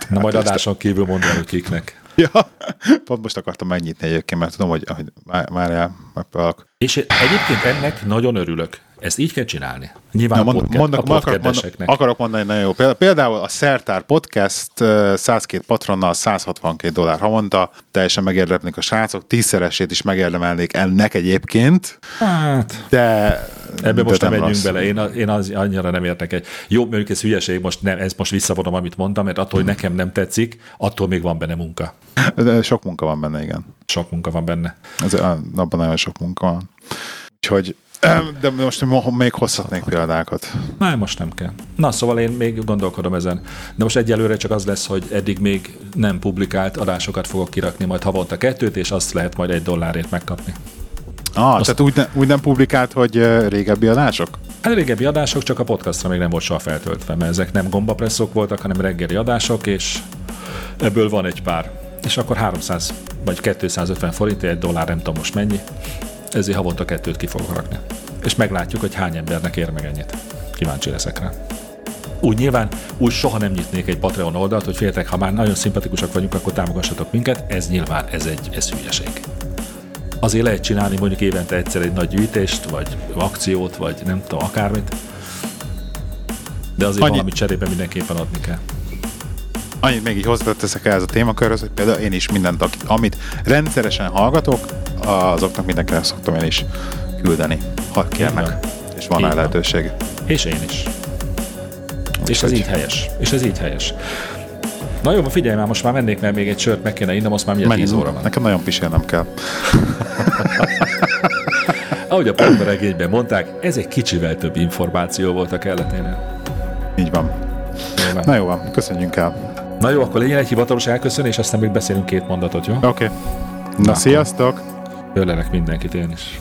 Na majd adáson kívül mondom, hogy kiknek. Ja, pont most akartam megnyitni egyébként, mert tudom, hogy, hogy már, már megpróbálok. És egyébként ennek nagyon örülök. Ezt így kell csinálni. Nyilván Na, mond, podcast, mondok, a akarok, mondani, akarok mondani nagyon jó. Például a Szertár Podcast 102 patronnal 162 dollár havonta, teljesen megérdemlik a srácok, tízszeresét is megérdemelnék ennek egyébként. Hát, de Ebbe most nem megyünk bele, én, én az, annyira nem értek egy. Jó, mondjuk ez hülyeség, most nem, ez most visszavonom, amit mondtam, mert attól, hogy nekem nem tetszik, attól még van benne munka. De sok munka van benne, igen. Sok munka van benne. Ez, abban nagyon sok munka van. Úgyhogy de most még hozhatnék példákat. Na, most nem kell. Na, szóval én még gondolkodom ezen. De most egyelőre csak az lesz, hogy eddig még nem publikált adásokat fogok kirakni, majd havonta kettőt, és azt lehet majd egy dollárért megkapni. Ah, azt... tehát úgy, ne, úgy nem publikált, hogy régebbi adások? Hát régebbi adások, csak a podcastra még nem volt soha feltöltve, mert ezek nem gombapresszok voltak, hanem reggeli adások, és ebből van egy pár. És akkor 300 vagy 250 forint, egy dollár, nem tudom most mennyi, ezért havonta kettőt ki fogok rakni. És meglátjuk, hogy hány embernek ér meg ennyit. Kíváncsi leszek rá. Úgy nyilván úgy soha nem nyitnék egy Patreon oldalt, hogy féltek, ha már nagyon szimpatikusak vagyunk, akkor támogassatok minket. Ez nyilván, ez egy ez hülyeség. Azért lehet csinálni mondjuk évente egyszer egy nagy gyűjtést, vagy akciót, vagy nem tudom, akármit. De azért Annyi... valami cserébe mindenképpen adni kell. Annyit még így hozzáteszek el ez a témakörhöz, hogy például én is mindent, amit rendszeresen hallgatok, azoknak mindenkinek szoktam én is küldeni, ha kérnek, és van rá lehetőség. És én is. Úgy és ez így helyes. És ez így helyes. Na jó, figyelj már, most már mennék, mert még egy sört meg kéne innom, azt már mindjárt 10 óra van. Nekem nagyon pisélnem kell. Ahogy a regényben mondták, ez egy kicsivel több információ volt a kelleténél. Így van. Jó, Na jó van, köszönjünk el. Na jó, akkor legyen egy hivatalos elköszönés, aztán még beszélünk két mondatot, jó? Oké. Okay. Na, Na sziasztok! Ölelek mindenkit én is.